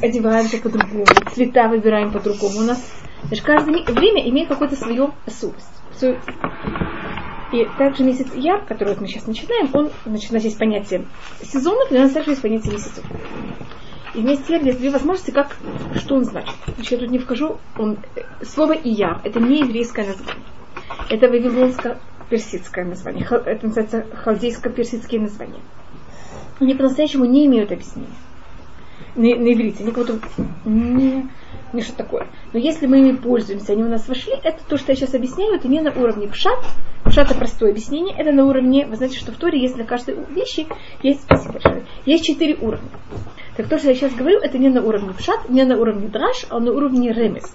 одеваемся по-другому, цвета выбираем по-другому. У нас значит, каждое время имеет какое-то свое особенность. Свою... И также месяц Яр, который вот мы сейчас начинаем, он, значит, у нас есть понятие сезонов, и у нас также есть понятие месяцев. И вместе есть две возможности, как, что он значит. Значит, я тут не вхожу, он, слово Ияр, это не еврейское название. Это вавилонско-персидское название. Это называется халдейско-персидские названия. Они по-настоящему не имеют объяснения. На, на иврите. Они как будто не, не что такое. Но если мы ими пользуемся, они у нас вошли, это то, что я сейчас объясняю, это не на уровне пшат. Пшат это простое объяснение, это на уровне, вы знаете, что в Торе есть для каждой вещи, есть, спасибо большое, есть четыре уровня. Так то, что я сейчас говорю, это не на уровне пшат, не на уровне драж, а на уровне ремес.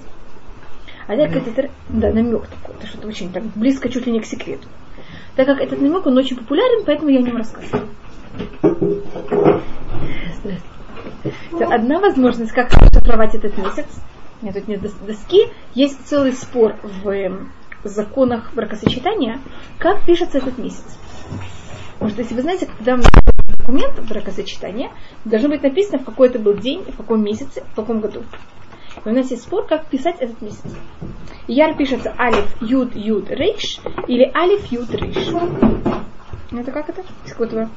А так это да, намек такой, это что-то очень так близко чуть ли не к секрету. Так как этот намек, он очень популярен, поэтому я о нем рассказываю. Это одна возможность, как шифровать этот месяц. Нет, тут нет доски. Есть целый спор в эм, законах бракосочетания, как пишется этот месяц. Потому что если вы знаете, когда мы документ бракосочетания, должно быть написано, в какой это был день, в каком месяце, в каком году. И у нас есть спор, как писать этот месяц. Яр пишется алиф, юд, юд, рейш или алиф, юд, рейш. Это как это? Из какого-то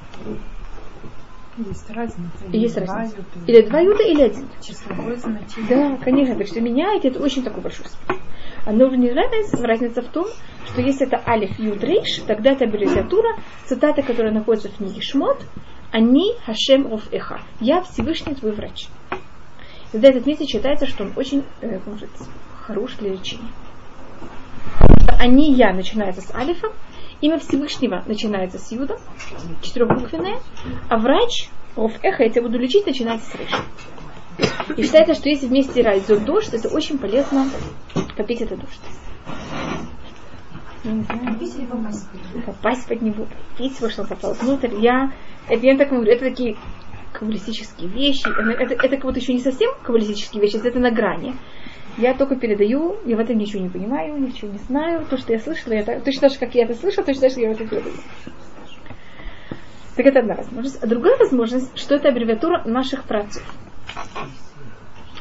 есть разница. Есть разница. Или два юда, или один. Числовое значение. Да, конечно. Так что меняет, это очень такой большой спор. А нужно разница, разница в том, что если это алиф юд рейш, тогда это аббревиатура, цитата, которая находится в книге Шмот, они Хашем оф Эха. Я Всевышний твой врач. Когда этот месяц считается, что он очень э, может, хорош для лечения. Они я начинается с алифа, имя Всевышнего начинается с юда, четырехбуквенное, а врач оф эхо, я тебя буду лечить, начинается с рейша. И считается, что если вместе райзет дождь, это очень полезно попить этот дождь. Я не знаю. попасть? Под него, пить его, что попало внутрь. Я, это я так говорю, это такие каббалистические вещи. Это, это как будто еще не совсем каббалистические вещи, это на грани. Я только передаю, я в этом ничего не понимаю, ничего не знаю. То, что я слышала, я так, точно так же, как я это слышала, точно так же я это передаю. Так это одна возможность. А другая возможность, что это аббревиатура наших працев.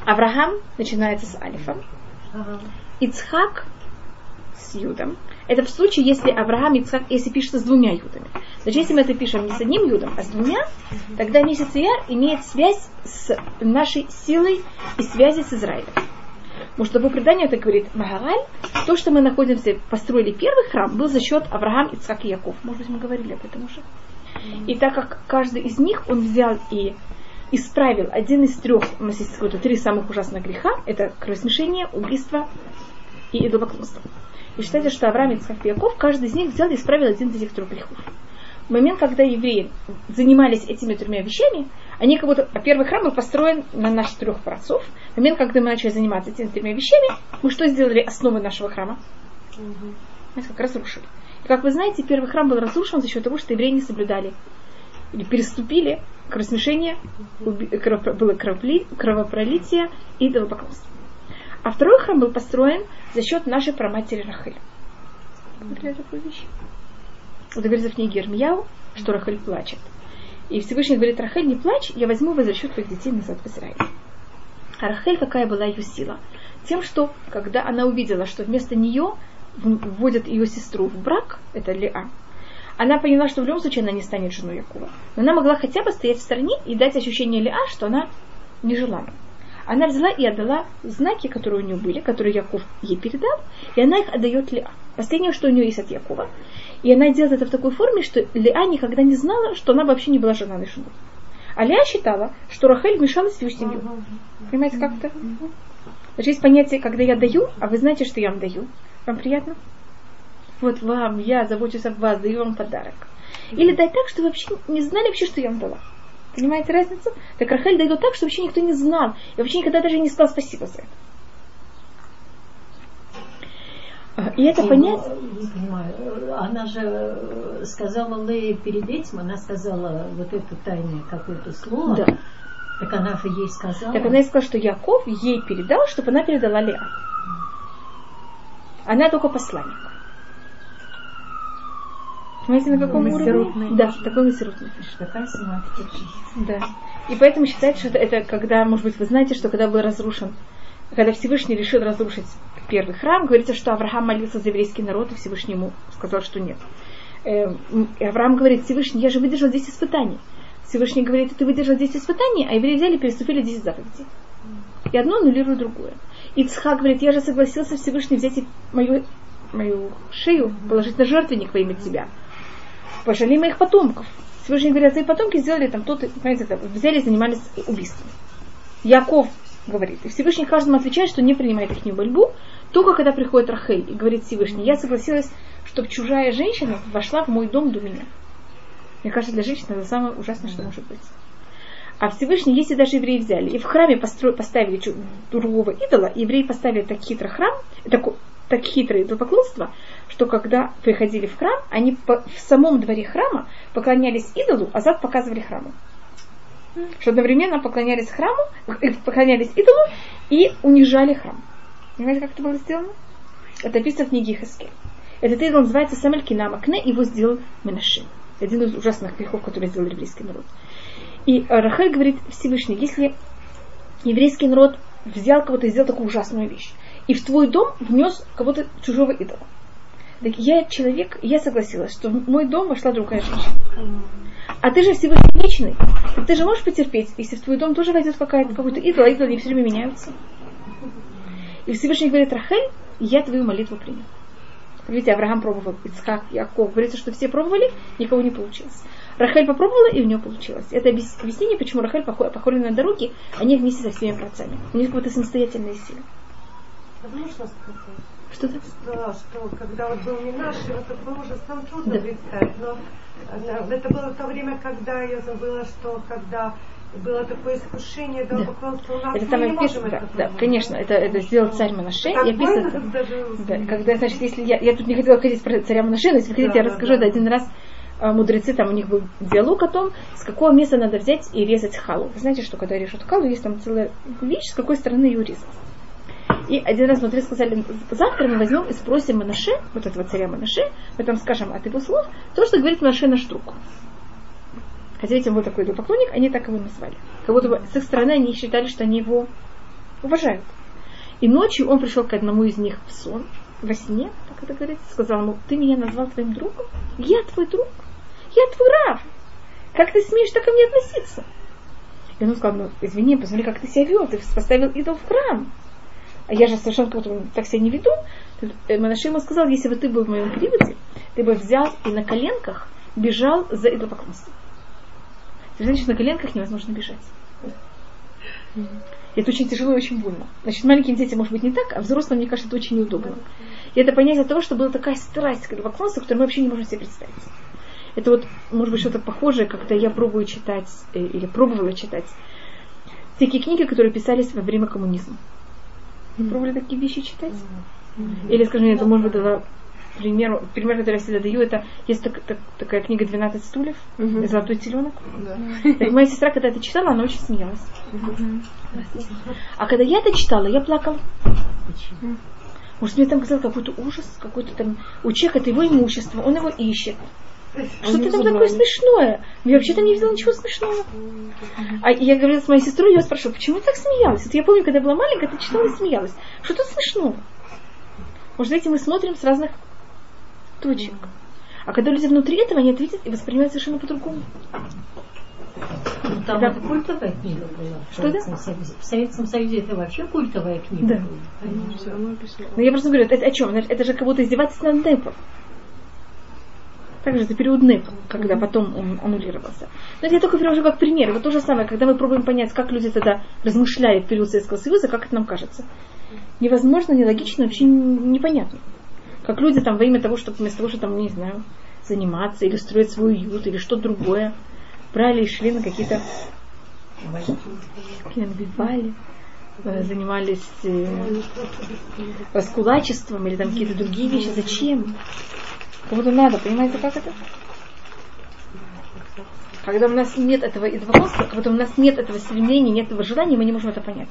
Авраам начинается с алифом. Ицхак с юдом. Это в случае, если Авраам Ицхак, если пишется с двумя юдами. Значит, если мы это пишем не с одним юдом, а с двумя, тогда месяц Ияр имеет связь с нашей силой и связи с Израилем. Потому что по преданию это говорит Магараль, то, что мы находимся, построили первый храм, был за счет Авраам, Ицхак и Яков. Может быть, мы говорили об этом уже. И так как каждый из них, он взял и исправил один из трех, у нас есть какое-то три самых ужасных греха, это кровосмешение, убийство и идолопоклонство. И считается, что Авраам, Ицхак и Яков, каждый из них взял и исправил один из этих трех грехов. В момент, когда евреи занимались этими тремя вещами, они как будто, первый храм был построен на наших трех праотцов. В момент, когда мы начали заниматься этими тремя вещами, мы что сделали основой нашего храма? Мы как разрушили. И, как вы знаете, первый храм был разрушен за счет того, что евреи не соблюдали или переступили кровосмешение, было кровопролитие и идолопоклонство. А второй храм был построен за счет нашей праматери Рахель. Смотрели такую вещь? Вот говорится в книге Ирмияу, что Рахель плачет. И Всевышний говорит, Рахель, не плачь, я возьму и возвращу твоих детей назад в Израиль. А Рахель какая была ее сила? Тем, что когда она увидела, что вместо нее вводят ее сестру в брак, это Леа, она поняла, что в любом случае она не станет женой Якова. Но она могла хотя бы стоять в стороне и дать ощущение Леа, что она не желана она взяла и отдала знаки, которые у нее были, которые Яков ей передал, и она их отдает Леа. Последнее, что у нее есть от Якова. И она делает это в такой форме, что Леа никогда не знала, что она вообще не была жена на женой. А Леа считала, что Рахель вмешалась в ее семью. Понимаете, как это? Значит, есть понятие, когда я даю, а вы знаете, что я вам даю. Вам приятно? Вот вам, я забочусь об вас, даю вам подарок. Или дать так, что вы вообще не знали вообще, что я вам дала. Понимаете разницу? Так Рахель дает так, что вообще никто не знал. И вообще никогда даже не сказал спасибо за это. А, и это понять... Не понимаю. Она же э, сказала Лее перед этим, она сказала вот это тайное какое-то слово. Да. Так она же ей сказала. Так она ей сказала, что Яков ей передал, чтобы она передала Леа. Она только посланник. Понимаете, на каком Мастерутный. уровне? Да, такой мастерутный. Такая. Да. И поэтому считается, что это когда, может быть, вы знаете, что когда был разрушен, когда Всевышний решил разрушить первый храм, говорится, что Авраам молился за еврейский народ, и Всевышний ему сказал, что нет. Э, И Авраам говорит, Всевышний, я же выдержал 10 испытаний. Всевышний говорит, ты выдержал 10 испытаний, а евреи взяли и переступили 10 заповедей. И одно аннулирует другое. Ицхак говорит, я же согласился Всевышний взять мою, мою шею, положить на жертвенник во имя тебя. Пожалей моих потомков. Всевышний говорит, твои потомки сделали там то-то, понимаете, взяли и занимались убийством. Яков говорит, и Всевышний каждому отвечает, что не принимает их борьбу, только когда приходит Рахель и говорит Всевышний, я согласилась, чтобы чужая женщина вошла в мой дом до меня. Мне кажется, для женщины это самое ужасное, что может быть. А Всевышний, если даже евреи взяли и в храме постро- поставили другого идола, евреи поставили так хитро храм, так, так хитрое идолопоклонство, что когда приходили в храм, они по- в самом дворе храма поклонялись идолу, а зад показывали храму. Что одновременно поклонялись храму, э, поклонялись идолу и унижали храм. Понимаете, как это было сделано? Это описано в книге Хаскель. Этот идол называется Самель Кинам его сделал Менашим. Один из ужасных грехов, который сделал еврейский народ. И Рахель говорит Всевышний, если еврейский народ взял кого-то и сделал такую ужасную вещь, и в твой дом внес кого-то чужого идола. Так я человек, я согласилась, что в мой дом вошла другая женщина. А ты же Всевышний вечный. Ты же можешь потерпеть, если в твой дом тоже войдет какая-то, какой-то идол, а идолы они все время меняются. И Всевышний говорит, Рахель, я твою молитву принял. Видите, Авраам пробовал, Ицхак, Яков. Говорится, что все пробовали, никого не получилось. Рахель попробовала, и у нее получилось. Это объяс- объяснение, почему Рахель похо- похожа на дороги, они вместе со всеми працами. У них какая-то самостоятельная сила. Можно сказать? Что-то? Что, что когда вот был не наш, вот такой ужас, там трудно Да. представить. Но это было то время, когда я забыла, что когда было такое искушение Да. поклонства у нас, Это мы там не описано, можем да, это да, конечно, это, это сделал царь Манаше, Так и описано это. даже Да, когда, значит, если я, я тут не хотела говорить про царя Манаше, но если вы хотите, Да, я да, расскажу, да. это один раз а, мудрецы, там у них был диалог о том, с какого места надо взять и резать халу. Вы знаете, что когда режут халу, есть там целая вещь, с какой стороны ее резать. И один раз мудрецы сказали, завтра мы возьмем и спросим Манаше, вот этого царя Манаше, там скажем от его слов, то, что говорит Манаше наш друг. Хотя ведь он был такой поклонник, они так его назвали. Как будто бы с их стороны они считали, что они его уважают. И ночью он пришел к одному из них в сон, во сне, как это говорится, сказал ему, ты меня назвал твоим другом? Я твой друг? Я твой раб? Как ты смеешь так ко мне относиться? И он сказал, ну, извини, посмотри, как ты себя вел, ты поставил идол в храм. Я же совершенно так себя не веду. Манаши ему сказал, если бы ты был в моем периоде, ты бы взял и на коленках бежал за идолопоклонством. Ты знаешь, на коленках невозможно бежать. Это очень тяжело и очень больно. Значит, маленьким детям может быть не так, а взрослым, мне кажется, это очень неудобно. И это понятие того, что была такая страсть к идолопоклонству, которую мы вообще не можем себе представить. Это вот, может быть, что-то похожее, когда я пробую читать, э, или пробовала читать, всякие книги, которые писались во время коммунизма. Вы пробовали такие вещи читать? Или, скажем, это может быть дала пример, пример, который я всегда даю, это есть так- так- такая книга «12 стульев», «Золотой теленок». Так моя сестра, когда это читала, она очень смеялась. А когда я это читала, я плакала. Может, мне там казалось какой-то ужас, какой-то там... У человека это его имущество, он его ищет. Что-то там такое смешное. Я вообще-то не видела ничего смешного. А я говорила с моей сестрой, я спрашивала, почему ты так смеялась? Вот я помню, когда я была маленькая, ты читала и смеялась. Что тут смешного? Может, видите, мы смотрим с разных точек. А когда люди внутри этого, они это видят и воспринимают совершенно по-другому. Ну, там Да. это культовая книга была. В Что это? В Советском Союзе это вообще культовая книга Да. была. Но я просто говорю, это о чем? Это же как будто издевательство над Непом. Также это период НЭП, когда потом он аннулировался. Но это я только привожу как пример. Вот то же самое, когда мы пробуем понять, как люди тогда размышляли в период Советского Союза, как это нам кажется. Невозможно, нелогично, вообще непонятно. Как люди там во имя того, чтобы вместо того, что там, не знаю, заниматься или строить свой уют или что-то другое, брали и шли на какие-то набивали, э, занимались э, раскулачеством или там какие-то другие вещи. Зачем? Кому-то надо, понимаете, как это? Когда у нас нет этого идолопоклонства, когда у нас нет этого стремления, нет этого желания, мы не можем это понять.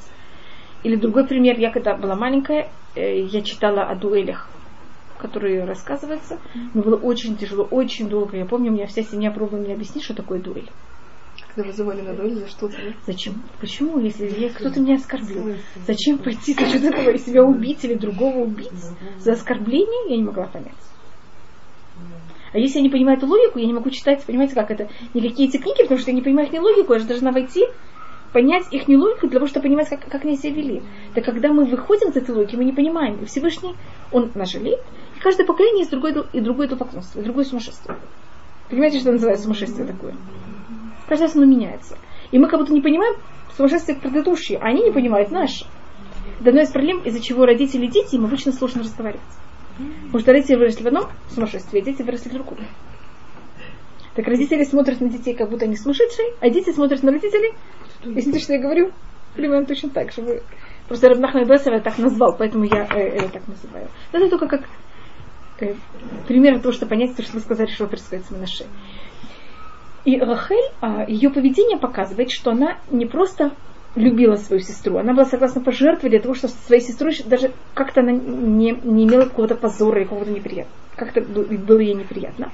Или другой пример, я когда была маленькая, э, я читала о дуэлях который рассказывается. Мне было очень тяжело, очень долго. Я помню, у меня вся семья пробовала мне объяснить, что такое дуэль. Когда вызывали на дуэль, за что-то. Зачем? Почему, если я, кто-то меня оскорбил? Зачем пойти за счет этого и себя убить или другого убить? За оскорбление я не могла понять. А если я не понимаю эту логику, я не могу читать, понимаете, как это, никакие эти книги, потому что я не понимаю их логику, я же должна войти, понять их не логику для того, чтобы понимать, как, как они себя вели. Так когда мы выходим из этой логики, мы не понимаем. И Всевышний, он нас. И каждое поколение есть другое, и другое идолопоклонство, и другое сумасшествие. Понимаете, что называется сумасшествие такое? Каждый раз оно меняется. И мы как будто не понимаем сумасшествие предыдущие, а они не понимают наши. Это одна из проблем, из-за чего родители и дети, им обычно сложно разговаривать. Потому что родители выросли в одном сумасшествии, а дети выросли в другом. Так родители смотрят на детей, как будто они сумасшедшие, а дети смотрят на родителей. Если что я говорю, примерно точно так же. Просто Рабнахман Бесова так назвал, поэтому я э, э, так называю. Это только как э, пример того, что понять, то, что вы сказали, что происходит с Манаше. И Рахель, а, ее поведение показывает, что она не просто любила свою сестру, она была согласна пожертвовать для того, чтобы своей сестрой даже как-то она не, не имела какого-то позора и какого-то неприятного. Как-то было ей неприятно.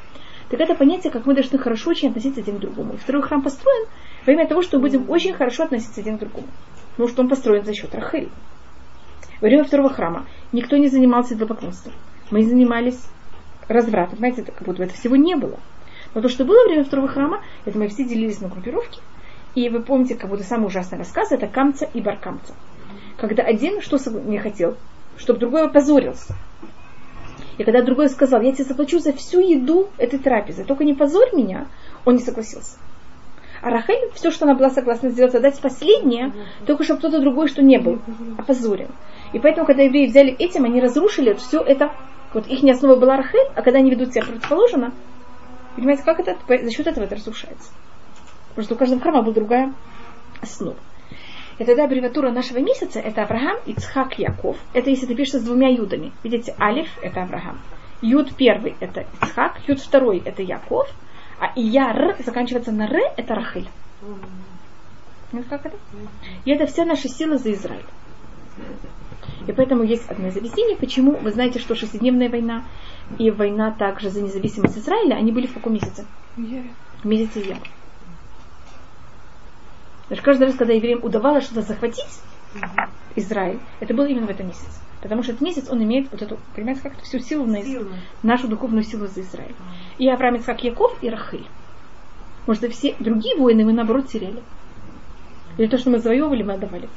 Так это понятие, как мы должны хорошо очень относиться один к другому. И второй храм построен во имя того, что будем очень хорошо относиться один к другому. Потому что он построен за счет Рахели. Во время второго храма никто не занимался идолопоклонством. Мы занимались развратом. Знаете, как будто это всего не было. Но то, что было во время второго храма, это мы все делились на группировки. И вы помните, как будто самый ужасный рассказ, это Камца и Баркамца. Когда один что не хотел, чтобы другой опозорился. И когда другой сказал, я тебе заплачу за всю еду этой трапезы, только не позорь меня, он не согласился. А Рахель, все, что она была согласна сделать, отдать последнее, только чтобы кто-то другой, что не был, опозорил. И поэтому, когда евреи взяли этим, они разрушили все это. Вот их основа была Рахель, а когда они ведут себя противоположно, Понимаете, как это? За счет этого это разрушается. Потому что у каждого храма была другая основа. И тогда аббревиатура нашего месяца это Авраам, Ицхак, Яков. Это если ты пишешь с двумя юдами. Видите, Алиф это Авраам. Юд первый это Ицхак, Юд второй это Яков, а Яр заканчивается на Р это Рахиль. Понимаете, как это? И это вся наша сила за Израиль. И поэтому есть одно из объяснений, почему вы знаете, что шестидневная война и война также за независимость Израиля, они были в каком месяце? В месяце Яр. Даже каждый раз, когда евреям удавалось что-то захватить, Израиль, это было именно в этом месяце. Потому что этот месяц, он имеет вот эту, понимаете, как всю силу, на Из... нашу духовную силу за Израиль. И Авраам, как Яков и Рахиль. Может, все другие войны мы, наоборот, теряли. Или то, что мы завоевывали, мы отдавали.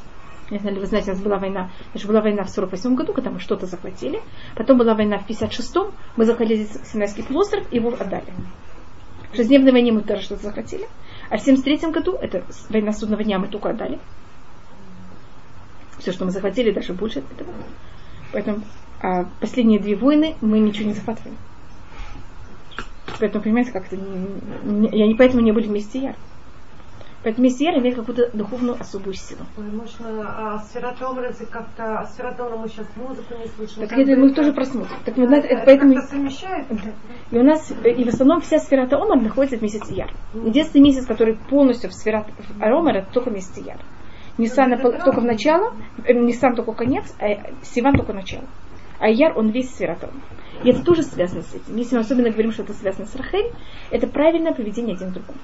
Не знаю, вы знаете, у нас была война, значит, была война в 48 году, когда мы что-то захватили. Потом была война в 56-м, мы захватили Синайский полуостров, его отдали. В шестидневной войне мы тоже что-то захватили. А в 73 году, это война судного дня, мы только отдали. Все, что мы захватили, даже больше этого. Поэтому а последние две войны мы ничего не захватывали. Поэтому, понимаете, как это... Я не поэтому не были вместе яр. Поэтому Мессия имеет какую-то духовную особую силу. Может, а Сфератомер это как-то... А Сфератомер мы сейчас музыку не слышим. Так это мы тоже просмотрим. Так, мы, это, это поэтому... совмещается? Да. И у нас, и в основном вся сфера Омар находится в месяце Яр. Единственный месяц, который полностью в сфера Омар, это только месяц Яр. Нисан только в начало, э, Нисан только конец, а Сиван только начало. А Яр, он весь сфератом. И это тоже связано с этим. Если мы особенно говорим, что это связано с Рахель, это правильное поведение один другому.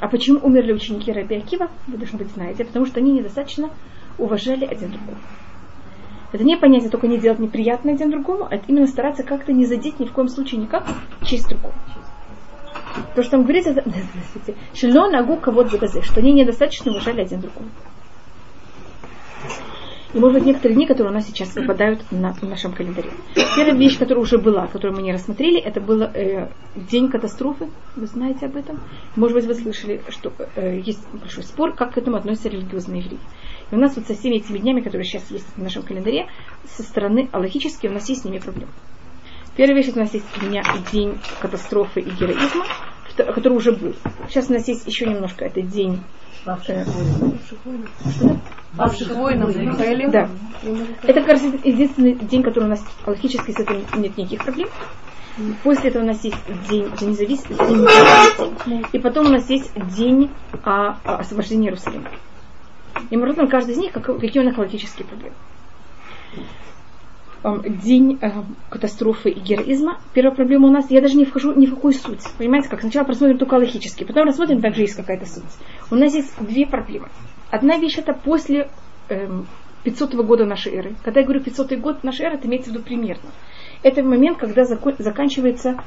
А почему умерли ученики Раби Акива, вы должны быть знаете, потому что они недостаточно уважали один другого. Это не понятие только не делать неприятно один другому, а это именно стараться как-то не задеть ни в коем случае никак честь другого. То, что там говорится, это, Шилон агу кого что они недостаточно уважали один другого. И, может быть, некоторые дни, которые у нас сейчас выпадают на нашем календаре. Первая вещь, которая уже была, которую мы не рассмотрели, это был э, день катастрофы. Вы знаете об этом? Может быть, вы слышали, что э, есть большой спор, как к этому относятся религиозные евреи. И у нас вот со всеми этими днями, которые сейчас есть в нашем календаре, со стороны аллахически у нас есть с ними проблемы. Первая вещь, у нас есть дня, день катастрофы и героизма, который уже был. Сейчас у нас есть еще немножко, это день Павших воинов. Да. Это, кажется, единственный день, который у нас логически с этим нет никаких проблем. После этого у нас есть день за независимость, день независимости, и потом у нас есть день а, а, освобождения Иерусалима. И мы рассмотрим каждый из них, как, какие у нас логические проблемы. день э, катастрофы и героизма. Первая проблема у нас, я даже не вхожу ни в какую суть. Понимаете, как сначала просмотрим только логически, потом рассмотрим, также есть какая-то суть. У нас есть две проблемы. Одна вещь это после эм, 500 года нашей эры. Когда я говорю 500 год нашей эры, это имеется в виду примерно. Это момент, когда заканчивается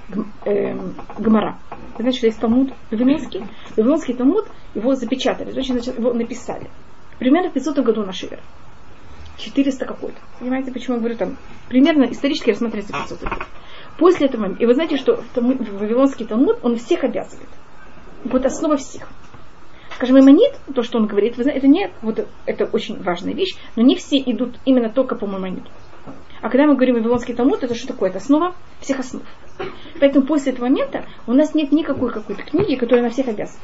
э, Гмара. Вы есть Талмуд Вавилонский. Вавилонский Талмуд, его запечатали, значит, его написали. Примерно в 500 году нашей эры. 400 какой-то. Понимаете, почему я говорю там? Примерно исторически рассматривается 500 год. После этого, и вы знаете, что Вавилонский Талмуд, он всех обязывает. Вот основа всех. Скажем, Маймонит, то, что он говорит, вы знаете, это не вот это очень важная вещь, но не все идут именно только по Маймониту. А когда мы говорим Вавилонский Талмуд, это что такое? Это основа всех основ. Поэтому после этого момента у нас нет никакой какой-то книги, которая на всех обязана.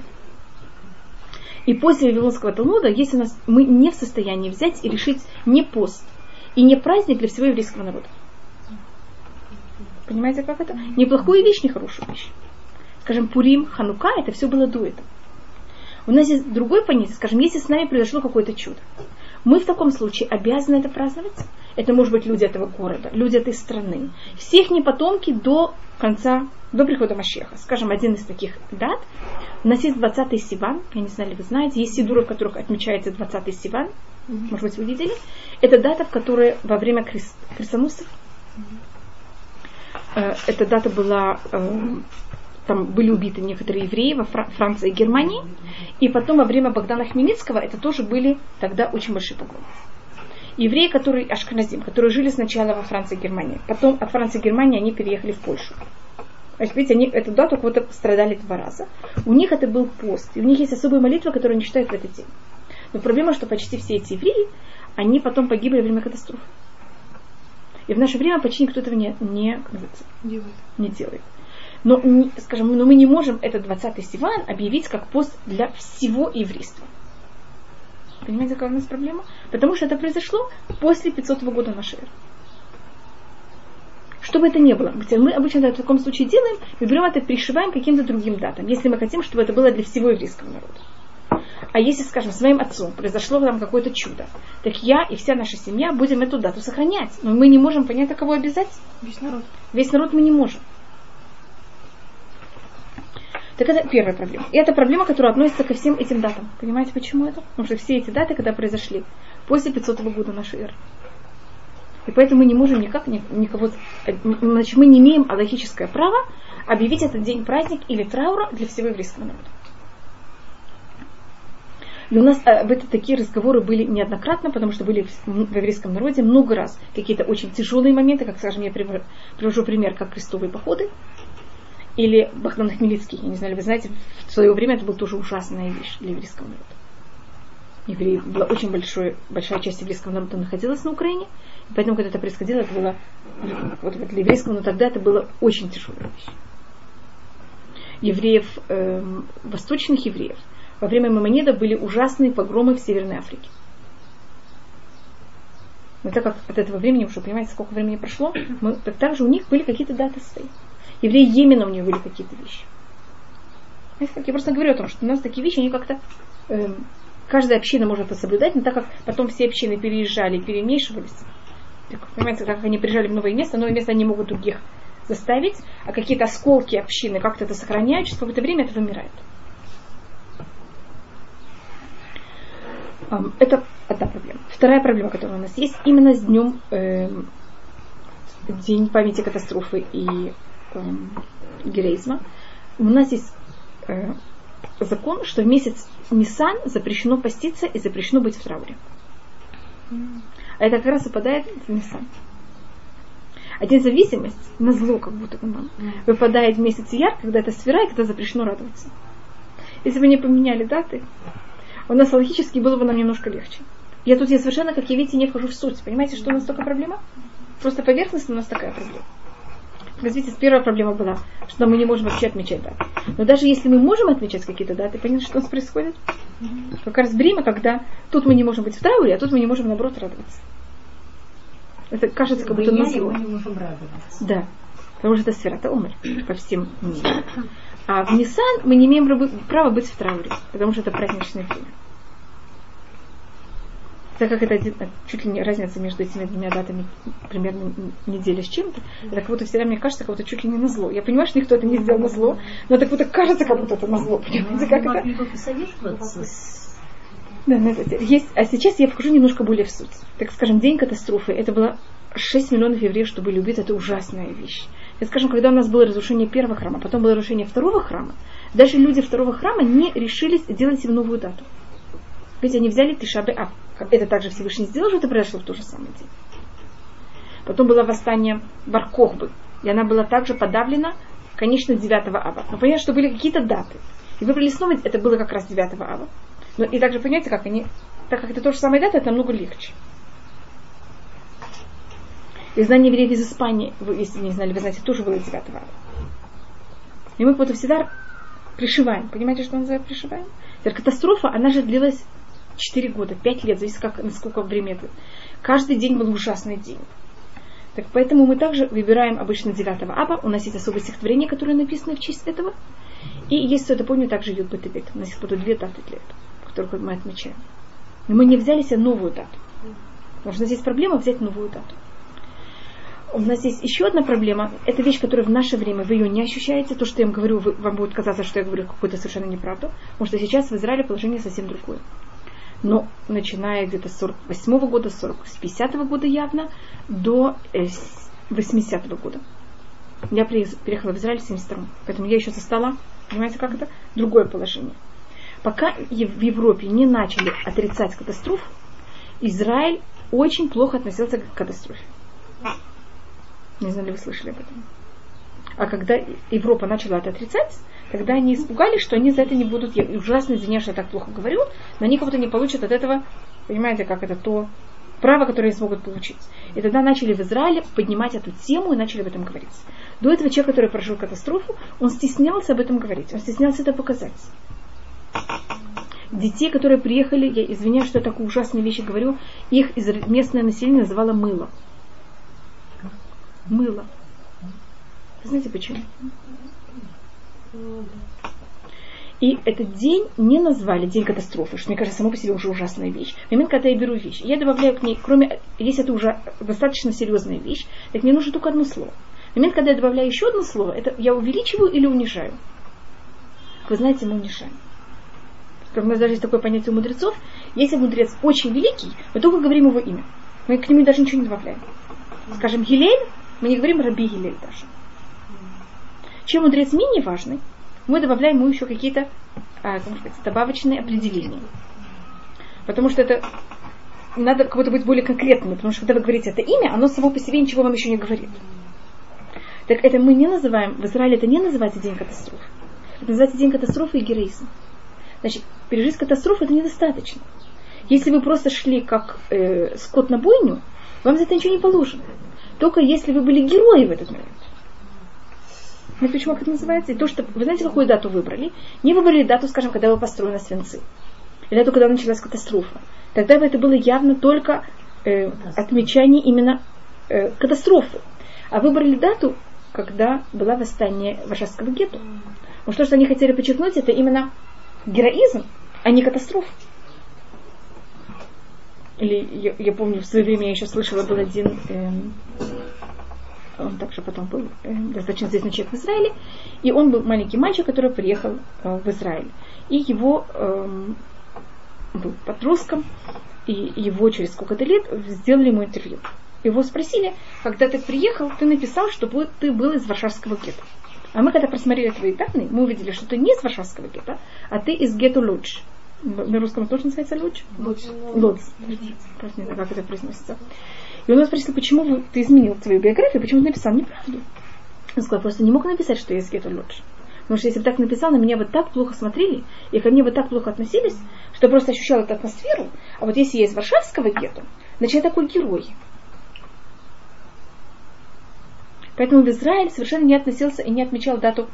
И после Вавилонского Талмуда, если нас, мы не в состоянии взять и решить не пост и не праздник для всего еврейского народа. Понимаете, как это? Неплохую вещь, не хорошую вещь. Скажем, Пурим, Ханука, это все было до этого. У нас есть другой понятие, скажем, если с нами произошло какое-то чудо, мы в таком случае обязаны это праздновать. Это может быть люди этого города, люди этой страны. Всех не потомки до конца, до прихода Машеха. Скажем, один из таких дат. У нас есть 20-й Сиван, я не знаю, ли вы знаете, есть сидуры, в которых отмечается 20-й Сиван. Может быть, вы видели. Это дата, в которой во время крест, крестоносцев, э, эта дата была э, там были убиты некоторые евреи во Франции и Германии. И потом во время Богдана Хмельницкого это тоже были тогда очень большие погромы. Евреи, которые, ашканазим, которые жили сначала во Франции и Германии, потом от Франции и Германии они переехали в Польшу. Значит, видите, они эту дату вот страдали два раза. У них это был пост. И у них есть особая молитва, которую они читают в этот день. Но проблема, что почти все эти евреи, они потом погибли во время катастрофы. И в наше время почти никто этого не, не, делает. не делает. Но, скажем, но мы не можем этот 20-й Сиван объявить как пост для всего еврейства. Понимаете, какая у нас проблема? Потому что это произошло после 500 года нашей эры. Что бы это ни было, мы обычно это в таком случае делаем, мы берем это и пришиваем каким-то другим датам, если мы хотим, чтобы это было для всего еврейского народа. А если, скажем, с моим отцом произошло там какое-то чудо, так я и вся наша семья будем эту дату сохранять. Но мы не можем понять, а кого обязать. Весь народ. Весь народ мы не можем. Так это первая проблема. И это проблема, которая относится ко всем этим датам. Понимаете, почему это? Потому что все эти даты, когда произошли после 500 года нашей эры. И поэтому мы не можем никак никого... Значит, мы не имеем аллахическое право объявить этот день праздник или траура для всего еврейского народа. И у нас об э, этом такие разговоры были неоднократно, потому что были в еврейском народе много раз какие-то очень тяжелые моменты, как, скажем, я привожу пример, как крестовые походы, или Богдан Хмельницкий, я не знаю, вы знаете, в свое время это была тоже ужасная вещь для еврейского народа. Евреи, была очень большой, большая часть еврейского народа находилась на Украине, и поэтому, когда это происходило, это было вот, для еврейского, но тогда это было очень тяжелая вещь. Евреев, э, восточных евреев, во время Мамонеда были ужасные погромы в Северной Африке. Но так как от этого времени, уже понимаете, сколько времени прошло, мы, так также у них были какие-то даты свои евреи Йемена у него были какие-то вещи. Я просто говорю о том, что у нас такие вещи, они как-то э, каждая община может это соблюдать, но так как потом все общины переезжали перемешивались, так, понимаете, как они приезжали в новое место, новое место они могут других заставить, а какие-то осколки общины как-то это сохраняют, через какое-то время это вымирает. Это одна проблема. Вторая проблема, которая у нас есть, именно с днем э, День памяти катастрофы и э, героизма, у нас есть э, закон, что в месяц Нисан запрещено поститься и запрещено быть в трауре. А это как раз выпадает в Нисан. А день на зло как будто бы выпадает в месяц Яр, когда это сфера и когда запрещено радоваться. Если бы не поменяли даты, у нас логически было бы нам немножко легче. Я тут я совершенно, как я видите, не вхожу в суть. Понимаете, что у нас такая проблема? Просто поверхностно у нас такая проблема. Видите, первая проблема была, что мы не можем вообще отмечать даты. Но даже если мы можем отмечать какие-то даты, понимаете, что у нас происходит? Как раз время, когда тут мы не можем быть в трауре, а тут мы не можем, наоборот, радоваться. Это кажется, как будто нас... не можем радоваться. Да. Потому что это сфера, это умер по всем мирам. А в Нисан мы не имеем права быть в трауре, потому что это праздничное время. Так как это чуть ли не разница между этими двумя датами примерно неделя с чем-то, как будто всегда мне кажется, как будто чуть ли не на зло. Я понимаю, что никто это не сделал на зло, но так будто кажется, как будто это на зло. Понимаете, как это? Да, на это есть. А сейчас я покажу немножко более в суть. Так скажем, день катастрофы, это было 6 миллионов евреев, что были убиты, это ужасная вещь. И, скажем, когда у нас было разрушение первого храма, потом было разрушение второго храма, даже люди второго храма не решились сделать им новую дату. Ведь они взяли Тишабе А. Это также Всевышний сделал, что это произошло в тот же самый день. Потом было восстание Баркохбы. И она была также подавлена, конечно, 9 ава. Но понятно, что были какие-то даты. И выбрали снова, это было как раз 9 ава. Но и также понимаете, как они, так как это то же самое дата, это намного легче. И знание евреев из Испании, вы, если не знали, вы знаете, тоже было 9 ава. И мы вот всегда пришиваем. Понимаете, что называют пришиваем? Теперь катастрофа, она же длилась 4 года, 5 лет, зависит как, насколько время это. Каждый день был ужасный день. Так поэтому мы также выбираем обычно 9 аба. У нас есть особое стихотворение, которое написано в честь этого. И есть, кто это помнит, также идет Бетебет. У нас есть потом две даты для этого, которые мы отмечаем. Но мы не взяли себе новую дату. Потому что у нас есть проблема взять новую дату. У нас есть еще одна проблема. Это вещь, которая в наше время вы ее не ощущаете. То, что я вам говорю, вы, вам будет казаться, что я говорю какую-то совершенно неправду. Потому что сейчас в Израиле положение совсем другое. Но начиная где-то с 48 года, 40, с 50 года явно, до э, 80 -го года. Я переехала в Израиль в 72 Поэтому я еще застала, понимаете, как это? Другое положение. Пока в Европе не начали отрицать катастрофу, Израиль очень плохо относился к катастрофе. Не знаю, ли вы слышали об этом. А когда Европа начала это отрицать, тогда они испугались, что они за это не будут... Я ужасно извиняюсь, что я так плохо говорю, но они будто не получат от этого, понимаете, как это то право, которое они смогут получить. И тогда начали в Израиле поднимать эту тему и начали об этом говорить. До этого человек, который прожил катастрофу, он стеснялся об этом говорить, он стеснялся это показать. Детей, которые приехали, я извиняюсь, что я такую ужасную вещь говорю, их местное население называло мыло мыло. Знаете почему? И этот день не назвали день катастрофы, что мне кажется, само по себе уже ужасная вещь. В момент, когда я беру вещь, я добавляю к ней, кроме, если это уже достаточно серьезная вещь, так мне нужно только одно слово. В момент, когда я добавляю еще одно слово, это я увеличиваю или унижаю? Вы знаете, мы унижаем. Как у нас даже есть такое понятие у мудрецов. Если мудрец очень великий, мы только говорим его имя. Мы к нему даже ничего не добавляем. Скажем, Гилель, мы не говорим Раби Гилель даже. Чем мудрец менее важный, мы добавляем ему еще какие-то а, добавочные определения. Потому что это надо как будто быть более конкретными, потому что когда вы говорите это имя, оно само по себе ничего вам еще не говорит. Так это мы не называем, в Израиле это не называется день катастрофы. Это называется день катастрофы и героизм. Значит, пережить катастрофу это недостаточно. Если вы просто шли как э, скот на бойню, вам за это ничего не положено только если вы были герои в этот момент. Знаете, почему это называется? И то, что вы знаете, какую дату выбрали? Не выбрали дату, скажем, когда вы построены свинцы. Или дату, когда началась катастрофа. Тогда бы это было явно только э, отмечание именно э, катастрофы. А выбрали дату, когда была восстание Варшавского гетто. Потому что, что они хотели подчеркнуть, это именно героизм, а не катастрофа. Или я, я помню, в свое время я еще слышала, был один, э, он также потом был э, достаточно известный человек в Израиле, и он был маленький мальчик, который приехал э, в Израиль. И его э, был подростком, и его через сколько-то лет сделали ему интервью. Его спросили, когда ты приехал, ты написал, что ты был из Варшавского гетто. А мы когда просмотрели твои данные, мы увидели, что ты не из Варшавского гетто, а ты из гетто Лудж на русском тоже называется? Луч. Луч. Просто не знаю, как это произносится. И он нас спросил, почему вы, ты изменил свою биографию, почему ты написал неправду? Он сказал, просто не мог написать, что я из гетто Луч. Потому что если бы так написал, на меня бы так плохо смотрели, и ко мне бы так плохо относились, что я просто ощущал эту атмосферу. А вот если я из Варшавского гетто, значит я такой герой. Поэтому в Израиль совершенно не относился и не отмечал дату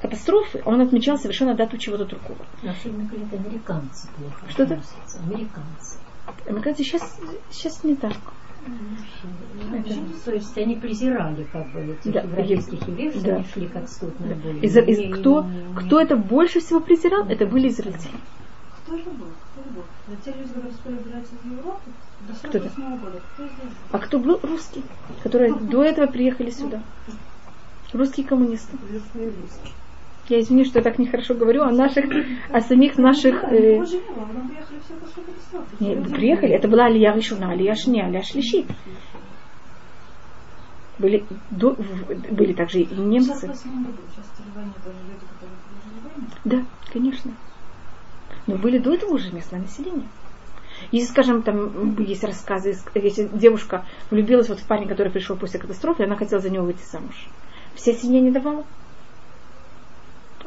катастрофы, он отмечал совершенно дату чего-то другого. Особенно говорят, американцы плохо Что-то? Американцы. Американцы сейчас, сейчас не так. То есть они презирали как бы этих да, европейских евреев, что да. они шли как скот на да. Из, из, кто, кто это больше всего презирал, это были израильтяне. Кто же был? Кто был? Да те люди, которые успели убирать из Европы, до Кто это? 48 года. Кто здесь? А кто был русский, которые до этого приехали сюда? Русские коммунисты. Я извини, что я так нехорошо говорю о наших, о самих наших... э, все после катастрофы. Нет, приехали, это была Алия Ришуна, Алия Шня, Алия Шлишит. Были, до- были также и немцы. Да, конечно. Но были до этого уже местное население. Если, скажем, там есть рассказы, если девушка влюбилась вот в парня, который пришел после катастрофы, и она хотела за него выйти замуж. Вся семья не давала.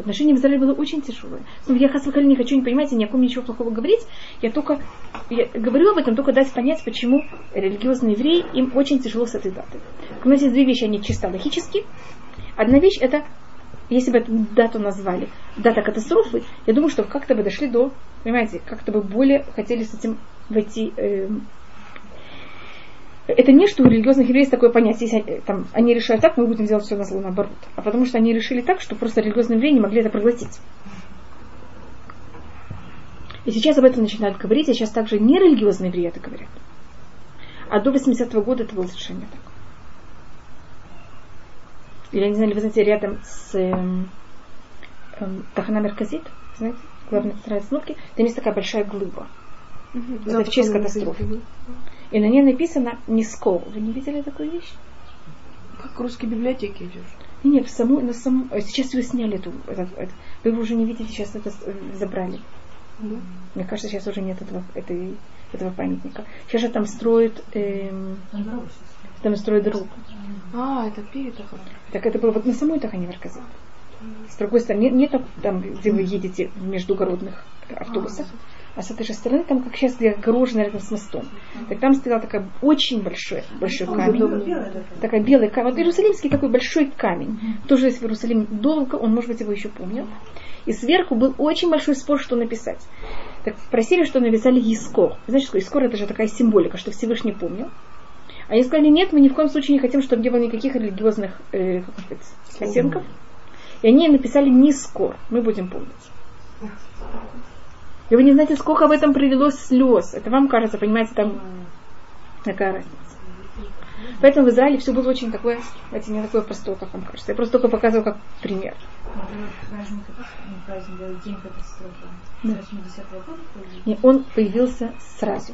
Отношение в Израиле было очень тяжелое. Ну, я Хасвахаль не хочу, не понимаете, ни о ком ничего плохого говорить. Я только я говорю об этом, только дать понять, почему религиозные евреи, им очень тяжело с этой датой. У нас есть две вещи, они чисто логически. Одна вещь это, если бы эту дату назвали дата катастрофы, я думаю, что как-то бы дошли до, понимаете, как-то бы более хотели с этим войти. эм, это не что у религиозных евреев такое понятие, если они, там, они решают так, мы будем делать все на зло наоборот. А потому что они решили так, что просто религиозные евреи не могли это проглотить. И сейчас об этом начинают говорить, и сейчас также не религиозные евреи это говорят. А до 80-го года это было совершенно так. Или, я не знаю, вы знаете, рядом с эм, эм, Тахана Мерказит, знаете, главная центральная остановки, там есть такая большая глыба. Это в честь катастрофы. И на ней написано «Нискол». Вы не видели такую вещь? Как в русской библиотеке идешь. Не, не, в саму, на саму, э, сейчас вы сняли эту, этот- это- вы его уже не видите, сейчас это э, забрали. Да? Мне кажется, сейчас уже нет этого, этой, этого памятника. Сейчас же там строят, эм, Там строят дорогу. А, это перед Аханом. Так это было вот на самой Тахане Мерказит. С другой стороны, нет, там, где вы едете в междугородных автобусах, а с этой же стороны, там как сейчас где огорожено рядом с мостом. Так там стоял такой очень большой, большой камень. Такая белая камень. Вот иерусалимский такой большой камень. Тоже если в Иерусалиме долго, он, может быть, его еще помнил. И сверху был очень большой спор, что написать. Так просили, что написали Искор. Знаете, что Искор это же такая символика, что Всевышний помнил. Они сказали, нет, мы ни в коем случае не хотим, чтобы не было никаких религиозных э, как сказать, оттенков. И они написали не скор, мы будем помнить. И вы не знаете, сколько в этом привелось слез. Это вам кажется, понимаете, там такая разница. Поэтому в Израиле все было очень такое, знаете, не такое простое, как вам кажется. Я просто только показываю как пример. День катастрофы. 80-го года он появился сразу.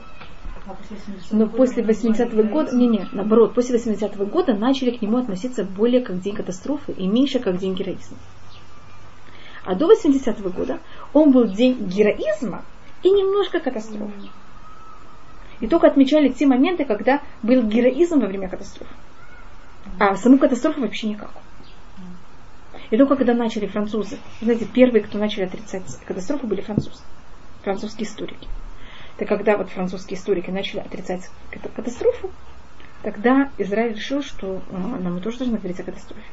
После 80-го Но после назвали 80-го года, не, не, наоборот, после 80-го года начали к нему относиться более как день катастрофы и меньше как день героизма. А до 80-го года он был день героизма и немножко катастрофы. И только отмечали те моменты, когда был героизм во время катастрофы. А саму катастрофу вообще никак. И только когда начали французы, знаете, первые, кто начали отрицать катастрофу, были французы, французские историки. Это когда вот французские историки начали отрицать ката- катастрофу, тогда Израиль решил, что ну, нам тоже должны говорить о катастрофе.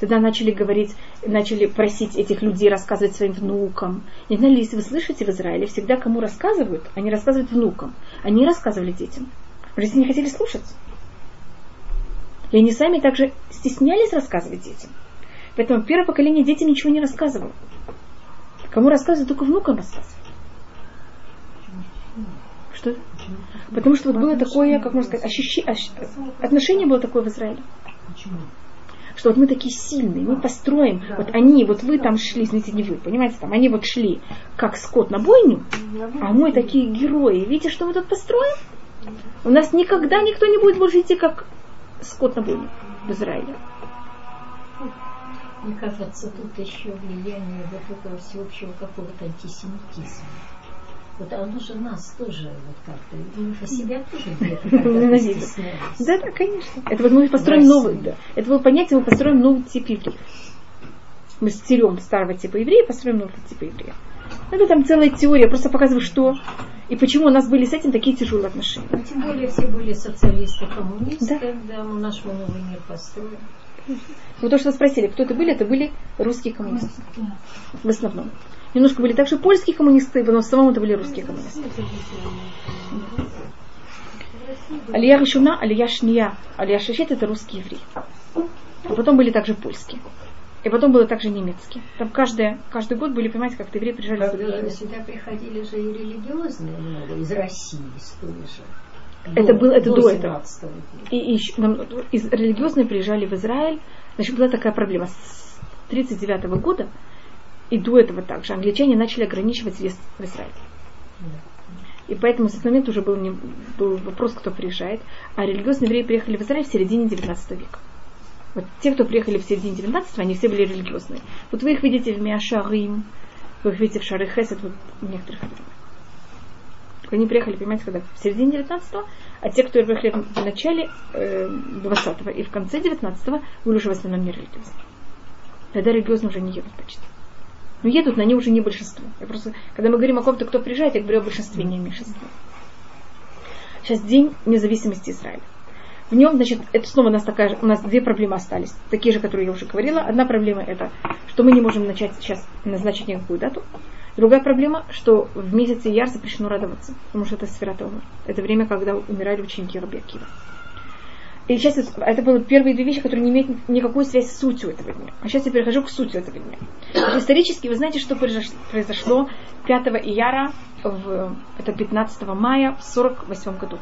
Тогда начали говорить, начали просить этих людей рассказывать своим внукам. Не знаю, ли, если вы слышите в Израиле, всегда кому рассказывают, они рассказывают внукам. Они рассказывали детям. Что не хотели слушать. И они сами также стеснялись рассказывать детям. Поэтому первое поколение детям ничего не рассказывало. Кому рассказывают, только внукам рассказывают. Что? Потому что вот было такое, как можно сказать, ощущи- ощ- отношение было такое в Израиле. Что вот мы такие сильные, мы построим, вот они, вот вы там шли, знаете, не вы, понимаете, там, они вот шли как скот на бойню, а мы такие герои. Видите, что мы тут построим? У нас никогда никто не будет больше идти как скот на бойню в Израиле. Мне кажется, тут еще влияние вот этого всеобщего какого-то антисемитизма. Вот оно же нас тоже вот как-то, и мы по себя тоже Ненавидим. стеснялись. Да, да, конечно. Это вот мы построим новый, да. Это было понятие, мы построим новый тип евреев. Мы стерем старого типа еврея, построим новый тип еврея. Это там целая теория, я просто показываю, что и почему у нас были с этим такие тяжелые отношения. Ну, Тем более все были социалисты, коммунисты, Да. когда мы наш новый мир построили. Вот то, что вы спросили, кто это были, это были русские коммунисты. В основном. Немножко были также польские коммунисты, но в основном это были русские коммунисты. Алия Ришуна, Алия Шния, Алия Шишет это русские евреи. А потом были также польские. И потом было также немецкий. Там каждый, каждый год были, понимаете, как евреи приезжали Правда, сюда. сюда приходили же и религиозные много, из России, из той же. Это было- это до этого. 17 века. И, и еще нам из религиозные приезжали в Израиль. Значит, была такая проблема. С 1939 года и до этого также англичане начали ограничивать въезд в Израиль. И поэтому с этого момента уже был, не, был вопрос, кто приезжает. А религиозные евреи приехали в Израиль в середине 19 века. Вот те, кто приехали в середине 19 они все были религиозные. Вот вы их видите в Миашарим, вы их видите в Шары Хесед, вот некоторых. Они приехали, понимаете, когда? В середине 19 а те, кто приехали в начале э, 20 и в конце 19 были уже в основном не религиозные. Тогда религиозные уже не едут почти. Но едут, но они уже не большинство. Я просто, когда мы говорим о ком-то, кто приезжает, я говорю о большинстве, не о меньшинстве. Сейчас день независимости Израиля. В нем, значит, это снова у нас такая, у нас две проблемы остались, такие же, которые я уже говорила. Одна проблема это, что мы не можем начать сейчас назначить никакую дату. Другая проблема, что в месяце Яр запрещено радоваться, потому что это сфера Томар. Это время, когда умирали ученики Раби Акива. И сейчас это- были первые две вещи, которые не имеют никакой связи с сутью этого дня. А сейчас я перехожу к сути этого дня. Значит, исторически, вы знаете, что произош- произошло 5 ияра, в, это 15 мая в 48 году.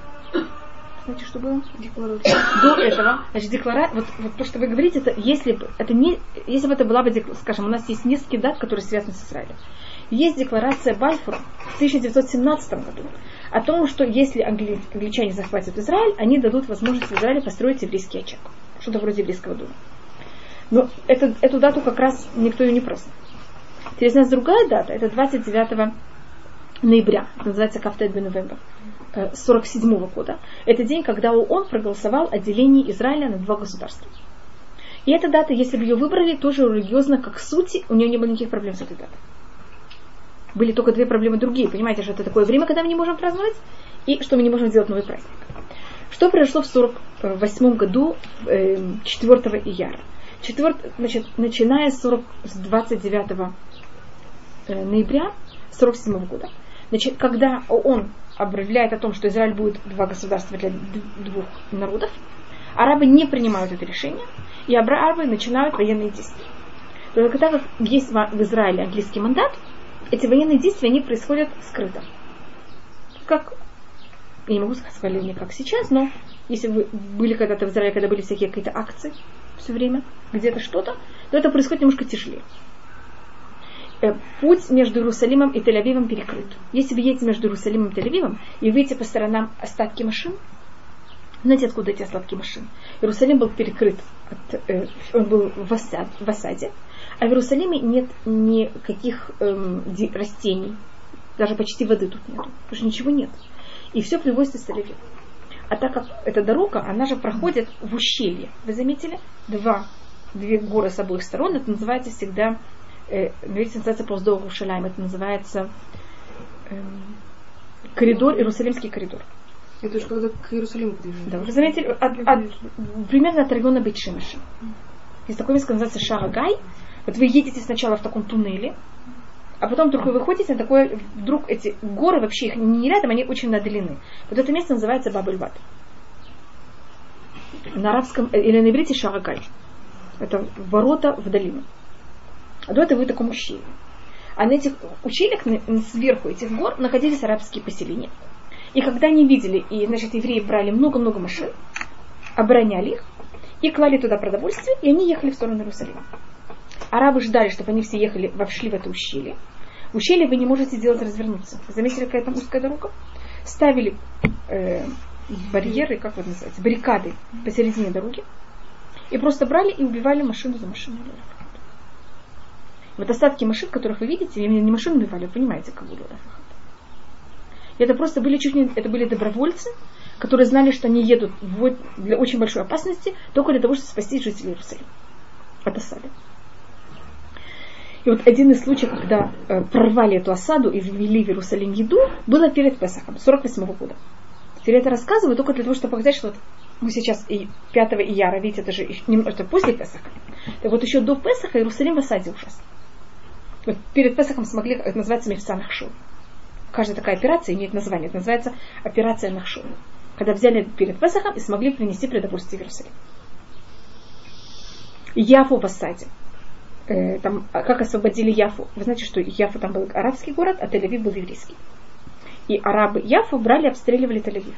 Знаете, что было? Декларация. До этого, значит, деклара... вот, вот то, что вы говорите, это если бы это не, если бы это была бы, скажем, у нас есть несколько дат, которые связаны с Израилем. Есть декларация Бальфура в 1917 году о том, что если англи- англичане захватят Израиль, они дадут возможность в Израиле построить еврейский очаг. Что-то вроде еврейского дома. Но это, эту дату как раз никто ее не празднует. Теперь у нас другая дата, это 29 ноября, это называется Кафтет Бенувембер, 47 года. Это день, когда ООН проголосовал о делении Израиля на два государства. И эта дата, если бы ее выбрали, тоже религиозно, как сути, у нее не было никаких проблем с этой датой. Были только две проблемы другие. Понимаете, что это такое время, когда мы не можем праздновать, и что мы не можем делать новый праздник. Что произошло в 48 году, э, 4 ияра? 4, значит, начиная с, 40, с 29 э, ноября 47 года, значит, когда ООН объявляет о том, что Израиль будет два государства для двух народов, арабы не принимают это решение, и арабы начинают военные действия. Только так как есть в Израиле английский мандат, эти военные действия, они происходят скрыто. Как, я не могу сказать, не как сейчас, но если вы были когда-то в Израиле, когда были всякие какие-то акции все время, где-то что-то, то это происходит немножко тяжелее. Э, Путь между Иерусалимом и Тель-Авивом перекрыт. Если вы едете между Иерусалимом и Тель-Авивом, и вы видите по сторонам остатки машин, знаете, откуда эти остатки машин? Иерусалим был перекрыт, от, э, он был в, осад- в осаде, а в Иерусалиме нет никаких эм, растений, даже почти воды тут нет, потому что ничего нет. И все привозится из Тель-Авива. А так как эта дорога, она же проходит в ущелье. Вы заметили? Два, две горы с обоих сторон. Это называется всегда, э, видите, называется Проздор Рушалайм. Это называется эм, коридор, Иерусалимский коридор. Это уж когда к Иерусалиму подъезжаем. Да, вы заметили, от- от- примерно от района Бетшимыша. Есть такое место, называется Шарагай. Вот вы едете сначала в таком туннеле, а потом вдруг вы выходите на такое, вдруг эти горы вообще их не рядом, они очень на длины. Вот это место называется Бабельбат. На арабском, э, или на иврите Шарагай. Это ворота в долину. А до этого вы в таком ущелье. А на этих ущельях, сверху этих гор, находились арабские поселения. И когда они видели, и, значит, евреи брали много-много машин, обороняли их, и клали туда продовольствие, и они ехали в сторону Иерусалима. Арабы ждали, чтобы они все ехали, вошли в это ущелье. В ущелье вы не можете сделать развернуться. Заметили, какая там узкая дорога? Ставили э, барьеры, как вот называется, баррикады посередине дороги, и просто брали и убивали машину за машиной. Вот остатки машин, которых вы видите, именно не машины убивали, вы понимаете, кого было. Это просто были чуть не, это были добровольцы, которые знали, что они едут в, для очень большой опасности только для того, чтобы спасти жителей Иерусалима от осады. И вот один из случаев, когда э, прорвали эту осаду и ввели в Иерусалим еду, было перед Песахом, 48 года. Теперь это рассказываю только для того, чтобы показать, что вот мы сейчас и 5 ияра, видите, это же немножко после Песаха. Так вот еще до Песаха Иерусалим в осаде ужас. Вот перед Песахом смогли, это называется Мефса Нахшон. Каждая такая операция имеет название. Это называется операция Нахшон. Когда взяли перед Песахом и смогли принести продовольствие в Иерусалим. Яфу в осаде. Э, там, а как освободили Яфу. Вы знаете, что Яфу там был арабский город, а Тель-Авив был еврейский. И арабы Яфу брали, обстреливали Тель-Авив.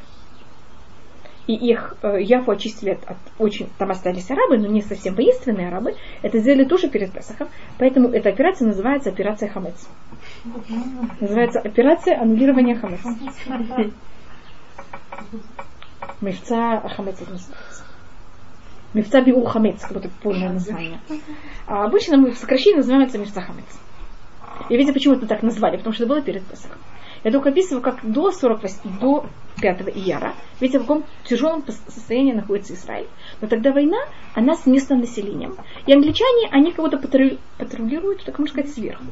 И их э, Яфу очистили от, от очень... Там остались арабы, но не совсем воинственные арабы. Это сделали тоже перед Песохом. Поэтому эта операция называется операция Хамец. Называется операция аннулирования Хамец. Мевца Хамец это. Мевца Биур Хамец, как будто полное название. А обычно мы в сокращении называется Мевца Хамец. И видите, почему это так назвали, потому что это было перед Песохом. Я только описываю, как до 48, до 5 ияра, видите, в каком тяжелом состоянии находится Израиль. Но тогда война, она с местным населением. И англичане, они кого-то патрулируют, так можно сказать, сверху.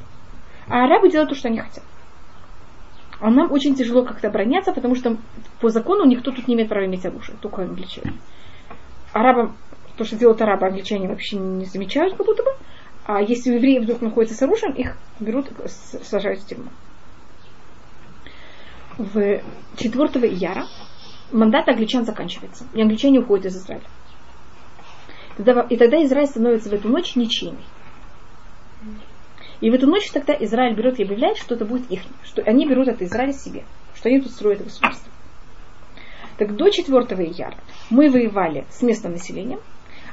А арабы делают то, что они хотят. А нам очень тяжело как-то обороняться, потому что по закону никто тут не имеет права иметь оружие, только англичане. Арабам, то, что делают арабы, англичане вообще не замечают как будто бы. А если у евреев вдруг находится с оружием, их берут, сажают в тюрьму. В 4 ияра мандат англичан заканчивается, и англичане уходят из Израиля. И тогда Израиль становится в эту ночь ничьими. И в эту ночь тогда Израиль берет и объявляет, что это будет их, что они берут это Израиль себе, что они тут строят государство. Так до 4 ияра мы воевали с местным населением,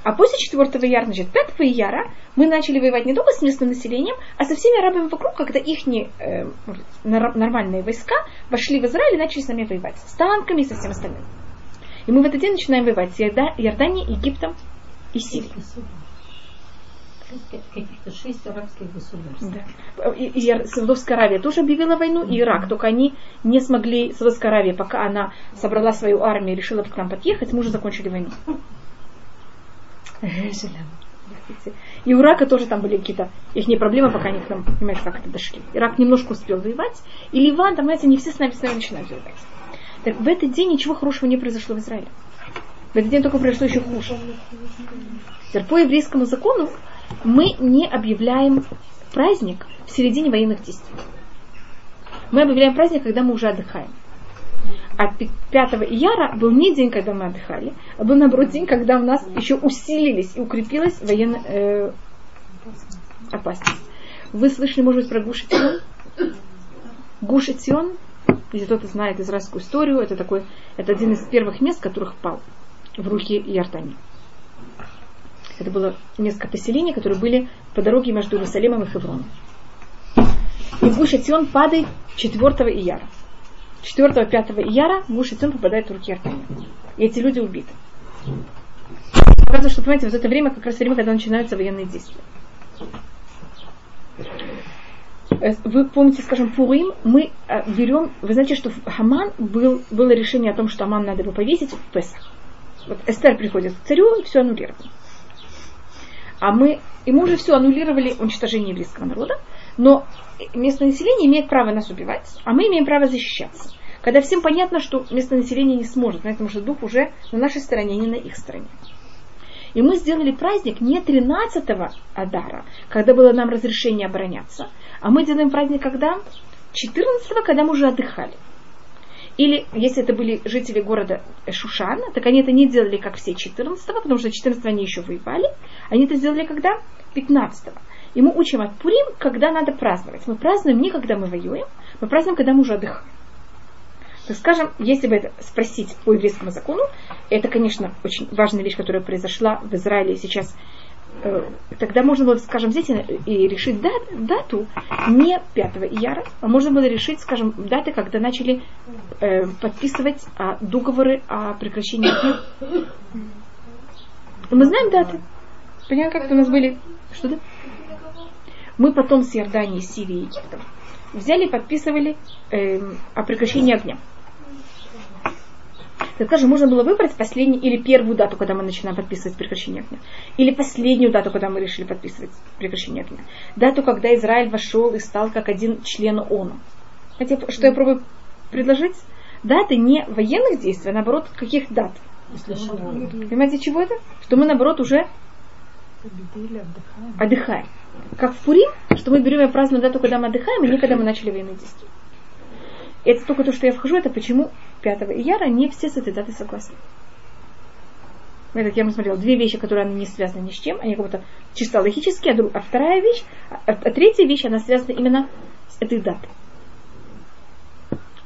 а после 4 ияра, значит, 5 ияра мы начали воевать не только с местным населением, а со всеми арабами вокруг, когда их э, нормальные войска вошли в Израиль и начали с нами воевать. С танками и со всем остальным. И мы в этот день начинаем воевать с Иорданией, Египтом и Сирией каких-то шесть арабских государств. Да. И, и Саудовская Аравия тоже объявила войну, и Ирак, только они не смогли, Саудовская Аравия, пока она собрала свою армию и решила к нам подъехать, мы уже закончили войну. И у Ирака тоже там были какие-то их не проблемы, пока они к нам, понимаете, как это дошли. Ирак немножко успел воевать, и Ливан, там, знаете, не все с нами, с нами начинают воевать. Так в этот день ничего хорошего не произошло в Израиле. В этот день только произошло еще хуже. Теперь по еврейскому закону мы не объявляем праздник в середине военных действий. Мы объявляем праздник, когда мы уже отдыхаем. А 5 ияра был не день, когда мы отдыхали, а был, наоборот, день, когда у нас еще усилились и укрепилась военная э, опасность. Вы слышали, может быть, про Гушетион? Гушетион, если кто-то знает израильскую историю, это такой, это один из первых мест, которых пал в руки Иордании. Это было несколько поселений, которые были по дороге между Иерусалимом и Хевроном. И Гуш Ацион падает 4 ияра. 4-5 ияра Гуш Ацион попадает в руки Артемия. И эти люди убиты. Показывает, что, понимаете, вот это время как раз время, когда начинаются военные действия. Э, вы помните, скажем, Пурим, мы э, берем, вы знаете, что Хаман был, было решение о том, что Аман надо его повесить в Песах. Вот Эстер приходит к царю и все аннулировано. А мы, и мы уже все аннулировали уничтожение еврейского народа, но местное население имеет право нас убивать, а мы имеем право защищаться. Когда всем понятно, что местное население не сможет, потому что дух уже на нашей стороне, не на их стороне. И мы сделали праздник не 13-го Адара, когда было нам разрешение обороняться, а мы делаем праздник когда? 14-го, когда мы уже отдыхали. Или, если это были жители города Шушана, так они это не делали, как все 14-го, потому что 14-го они еще воевали. Они это сделали когда? 15-го. И мы учим от Пурим, когда надо праздновать. Мы празднуем не когда мы воюем, мы празднуем, когда мы уже отдыхаем. Так скажем, если бы это спросить по еврейскому закону, это, конечно, очень важная вещь, которая произошла в Израиле сейчас Э, тогда можно было, скажем, взять и решить дат, дату не 5 ияра, а можно было решить, скажем, даты, когда начали э, подписывать а, договоры о прекращении огня. Мы знаем даты. Понятно, как у нас были? Что да? Мы потом с Иорданией, Сирией и Египтом взяли и подписывали э, о прекращении огня так скажем, можно было выбрать последнюю или первую дату, когда мы начинаем подписывать прекращение огня, или последнюю дату, когда мы решили подписывать прекращение огня. Дату, когда Израиль вошел и стал как один член ООН. Знаете, что я пробую предложить? Даты не военных действий, а наоборот, каких дат? Понимаете, чего это? Что мы, наоборот, уже отдыхаем. Как в Пурим, что мы берем и празднуем дату, когда мы отдыхаем, и не когда мы начали военные действия. Это только то, что я вхожу, это почему 5 ияра не все с этой датой согласны. Я так я смотрела, две вещи, которые они не связаны ни с чем, они как будто чисто логически, а, друг, а вторая вещь, а, а третья вещь, она связана именно с этой датой.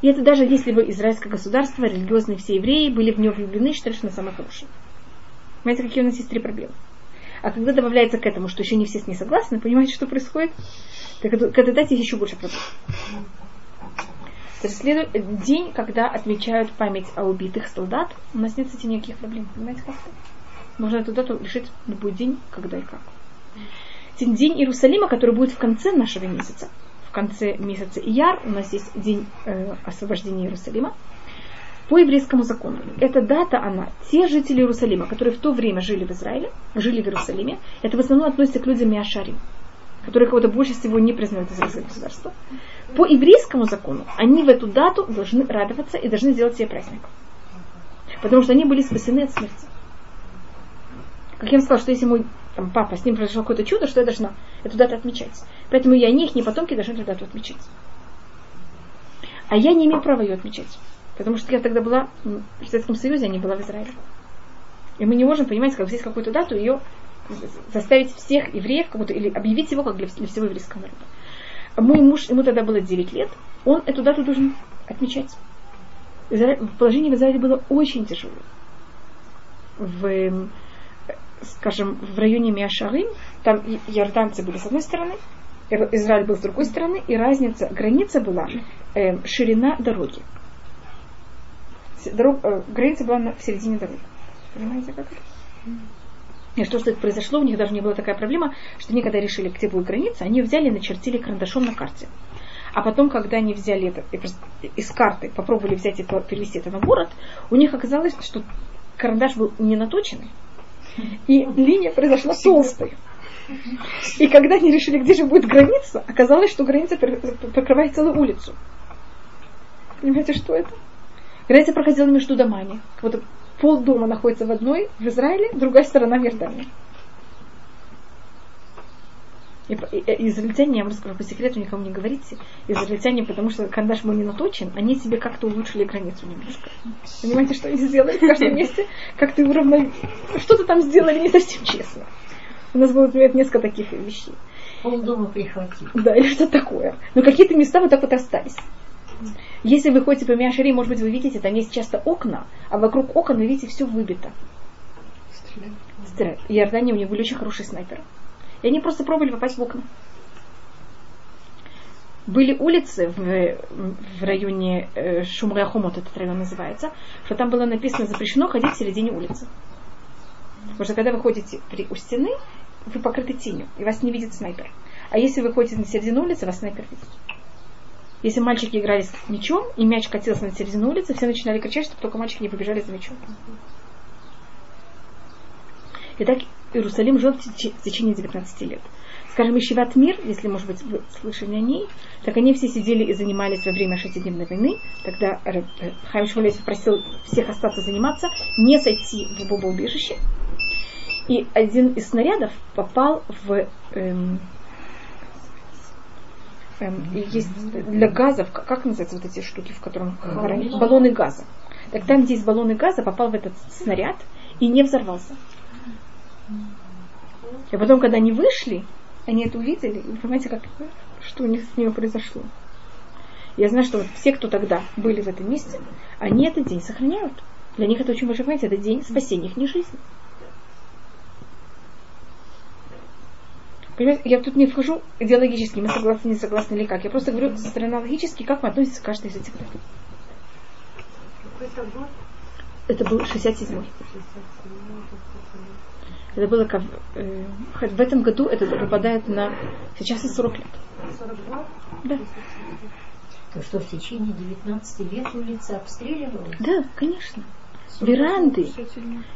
И это даже если бы израильское государство, религиозные все евреи были в него влюблены, считали, что она самая хорошая. Понимаете, какие у нас есть три проблемы. А когда добавляется к этому, что еще не все с ней согласны, понимаете, что происходит? Так к этой еще больше проблем. То есть следует день, когда отмечают память о убитых солдат, у нас нет с этим никаких проблем. Понимаете, как -то? Можно эту дату решить любой день, когда и как. День Иерусалима, который будет в конце нашего месяца, в конце месяца Ияр, у нас есть день э, освобождения Иерусалима. По еврейскому закону, эта дата, она, те жители Иерусалима, которые в то время жили в Израиле, жили в Иерусалиме, это в основном относится к людям Миашарим, которые кого-то больше всего не признают израильское государство. По еврейскому закону они в эту дату должны радоваться и должны сделать себе праздник. Потому что они были спасены от смерти. Как я вам сказала, что если мой там, папа, с ним произошло какое-то чудо, что я должна эту дату отмечать. Поэтому я не их, не потомки должны эту дату отмечать. А я не имею права ее отмечать. Потому что я тогда была в Советском Союзе, а не была в Израиле. И мы не можем, понимать, как взять какую-то дату и ее заставить всех евреев, как будто, или объявить его как для, для всего еврейского народа. Мой муж, ему тогда было 9 лет, он эту дату должен отмечать. Положение в Израиле было очень тяжелое. В, скажем, в районе Миашарим, там иорданцы были с одной стороны, Израиль был с другой стороны, и разница, граница была э, ширина дороги. Дорог, э, граница была на, в середине дороги. Понимаете, как это? И что, что это произошло, у них даже не была такая проблема, что они, когда решили, где будет граница, они взяли и начертили карандашом на карте. А потом, когда они взяли это из карты, попробовали взять это, перевести это на город, у них оказалось, что карандаш был не наточенный, и линия произошла толстой. И когда они решили, где же будет граница, оказалось, что граница покрывает целую улицу. Понимаете, что это? Граница проходила между домами. Вот пол дома находится в одной, в Израиле, другая сторона в Иордании. И, и, и израильтяне, я вам расскажу по секрету, никому не говорите, израильтяне, потому что кандаш был не наточен, они себе как-то улучшили границу немножко. Понимаете, что они сделали в каждом месте? Как-то уравновесили. Что-то там сделали не совсем честно. У нас было, например, несколько таких вещей. Полдома прихватили. Да, или что такое. Но какие-то места вот так вот остались. Если вы ходите по Миашари, может быть, вы видите, там есть часто окна, а вокруг окон вы видите все выбито. Стреляют. В Иордании у них были очень хорошие снайперы. И они просто пробовали попасть в окна. Были улицы в, в районе э, Шумряхомот, этот район называется, что там было написано запрещено ходить в середине улицы. Потому что когда вы ходите при, у стены, вы покрыты тенью, и вас не видит снайпер. А если вы ходите на середину улицы, вас снайпер видит. Если мальчики играли с мячом, и мяч катился на середину улицы, все начинали кричать, чтобы только мальчики не побежали за мячом. Итак, Иерусалим жил в течение 19 лет. Скажем, Ишиват Мир, если, может быть, вы слышали о ней, так они все сидели и занимались во время шестидневной войны. Тогда Хайм Шмулес попросил всех остаться заниматься, не сойти в бомбоубежище. И один из снарядов попал в эм, эм, есть для газов, как называются вот эти штуки, в котором хранят, баллоны газа. Так там, где есть баллоны газа, попал в этот снаряд и не взорвался. И потом, когда они вышли, они это увидели, и вы понимаете, как, что у них с ними произошло. Я знаю, что вот все, кто тогда были в этом месте, они этот день сохраняют. Для них это очень важно, понимаете, это день спасения их жизни. Понимаете, я тут не вхожу идеологически, мы согласны, не согласны или как. Я просто говорю со стороны логически, как мы относимся к каждой из этих дат. Это был 67-й. Это было как, э, в этом году это выпадает на сейчас и 40 лет. 42? Да. То что в течение 19 лет улица обстреливалась? Да, конечно. Веранды.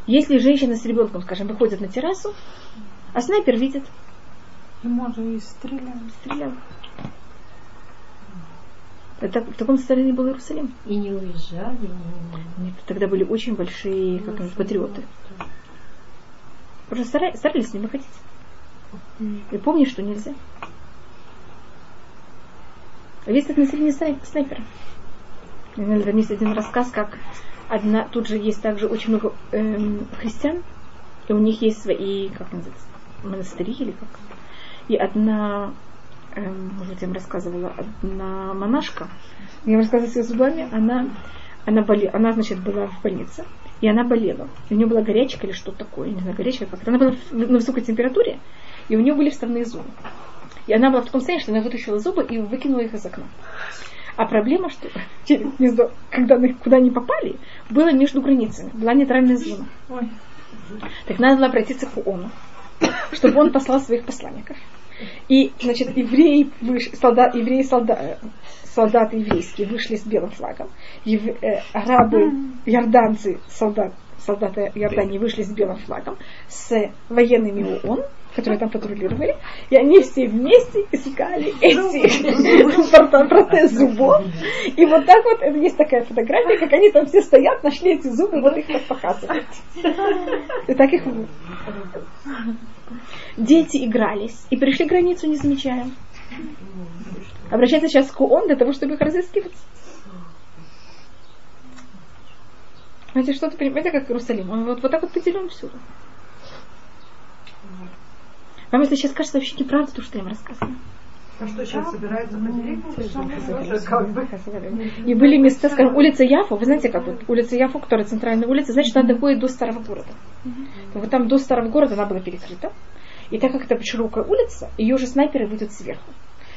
Если женщина с ребенком, скажем, выходит на террасу, а снайпер видит, и может и стрелял. Стрелял. Это, в таком состоянии был Иерусалим. И не уезжали. Не... Нет, тогда были очень большие как ну, патриоты. Просто старались, старались не выходить. И помни, что нельзя. А весь так население снайпера. Там есть один рассказ, как одна, тут же есть также очень много эм, христиан, И у них есть свои, как называется, монастыри или как. И одна, эм, может, я рассказывала, одна монашка, я им рассказывала с зубами, она, она, боле, она, значит, была в больнице, и она болела. И у нее была горячка или что-то такое, не знаю, горячка как-то. Она была на высокой температуре, и у нее были вставные зубы. И она была в таком состоянии, что она вытащила зубы и выкинула их из окна. А проблема, что гнездо, когда они куда они попали, было между границами, была нейтральная зона. Так надо было обратиться к ООНу, чтобы он послал своих посланников. И, значит, евреи, выш... солдат, евреи солдат, солдаты еврейские вышли с белым флагом. Ев... Э, арабы, иорданцы, солдат, солдаты Иордании вышли с белым флагом, с военными ООН, которые там патрулировали, и они все вместе искали эти протез зубов. И вот так вот, есть такая фотография, как они там все стоят, нашли эти зубы, и вот их так показывают. И так их... Дети игрались и пришли границу, не замечая. Обращаться сейчас к ООН для того, чтобы их разыскивать. Знаете, что-то, понимаете, как Иерусалим? Он вот, вот так вот поделен всюду. Вам если сейчас кажется вообще неправда то, что я им рассказываю. А что сейчас собираются И были места, скажем, улица Яфу, вы знаете, как вот улица Яфу, которая центральная улица, значит, она доходит до старого города. Вот там до старого города она была перекрыта. И так как это широкая улица, ее уже снайперы выйдут сверху.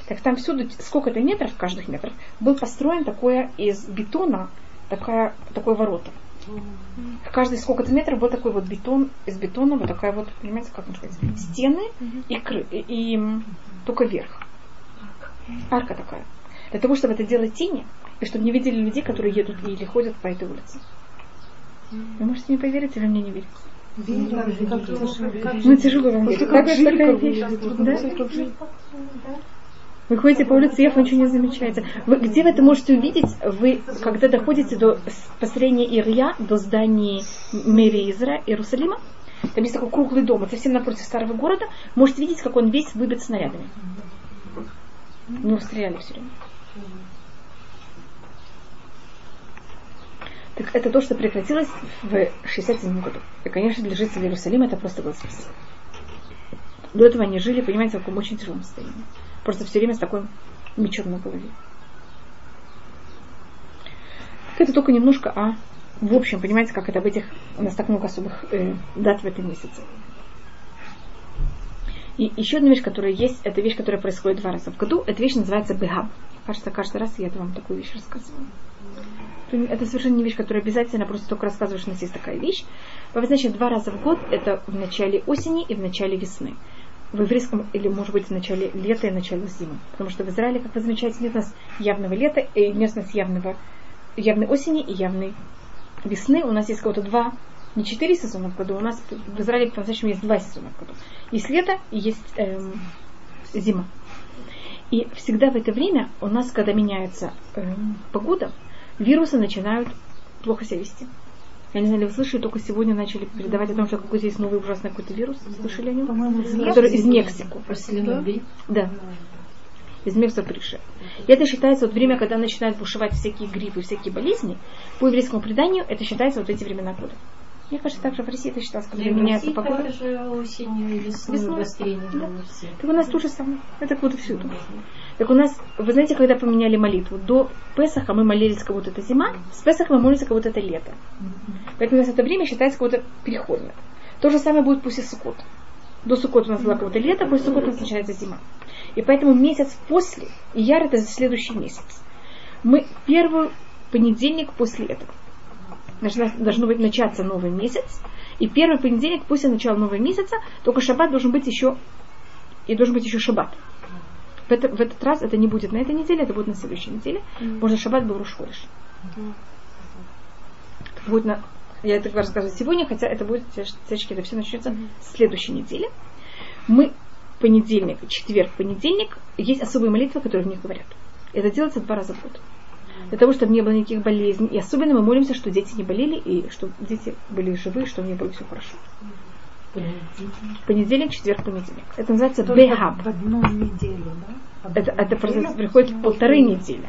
Так там всюду, сколько-то метров, каждых метров, был построен такое из бетона, такая, такое ворота. Каждый сколько-то метров был такой вот бетон, из бетона вот такая вот, понимаете, как можно сказать, стены и, кры, и, и только верх. Арка такая. Для того, чтобы это делать тени, и чтобы не видели людей, которые едут или ходят по этой улице. Вы можете мне поверить или мне не верить? Ну, тяжело вам. Как такая вещь? Да? Вы ходите по улице Ефа, ничего не замечаете. Вы, где вы это можете увидеть? Вы, когда доходите до построения Ирия, до здания мэрии Изра, Иерусалима, там есть такой круглый дом, это совсем напротив старого города, можете видеть, как он весь выбит снарядами. Него стреляли все время. Так это то, что прекратилось в 67 году. И, конечно, для жителей Иерусалима это просто был спасибо. До этого они жили, понимаете, в каком очень тяжелом состоянии. Просто все время с такой мечом на голове. Это только немножко а в общем, понимаете, как это об этих, у нас так много особых э, дат в этом месяце. И еще одна вещь, которая есть, это вещь, которая происходит два раза в году. Эта вещь называется бегаб. Кажется, каждый раз я это вам такую вещь рассказываю. Это совершенно не вещь, которая обязательно, просто только рассказываешь, что у нас есть такая вещь. Значит, два раза в год, это в начале осени и в начале весны в еврейском, или может быть в начале лета и начале зимы. Потому что в Израиле, как вы замечаете, нет у нас явного лета, и нет у нас явного, явной осени и явной весны. У нас есть кого-то два, не четыре сезона в году, у нас в Израиле по-настоящему есть два сезона в году. Есть лето и есть эм, зима. И всегда в это время у нас, когда меняется эм, погода, вирусы начинают плохо себя вести. Я не знаю, ли вы слышали, только сегодня начали передавать о том, что какой-то есть новый ужасный какой-то вирус. Слышали о нем? Который из Мексики. Да. Из Мексики пришел. И это считается вот время, когда начинают бушевать всякие гриппы, всякие болезни. По еврейскому преданию это считается вот эти времена года. Мне кажется, также в России это считалось, когда меняется погода. Также осенью и весной, весной. Да. Так у нас то же самое. Это вот всюду. Так у нас, вы знаете, когда поменяли молитву, до Песаха мы молились, как будто это зима, с Песаха мы молимся, как будто это лето. Поэтому у нас это время считается как будто переходное. То же самое будет после Суккот. До Суккот у нас было как будто лето, после Суккот у нас начинается зима. И поэтому месяц после, Ияр это следующий месяц. Мы первый понедельник после этого значит, должно быть начаться новый месяц, и первый понедельник после начала нового месяца, только шаббат должен быть еще, и должен быть еще шаббат. В, это, в этот раз это не будет на этой неделе, это будет на следующей неделе. Mm-hmm. Может, шаббат был Рушходиш. Mm-hmm. будет на, я это рассказываю сегодня, хотя это будет, всячески это все начнется mm-hmm. с следующей недели. Мы понедельник, четверг, понедельник, есть особые молитвы, которые в них говорят. Это делается два раза в год для того, чтобы не было никаких болезней. И особенно мы молимся, что дети не болели, и чтобы дети были живы, чтобы у них было все хорошо. Понедельник, четверг, понедельник. Это называется бехаб. В одну неделю, да? Это, это приходит в полторы недели.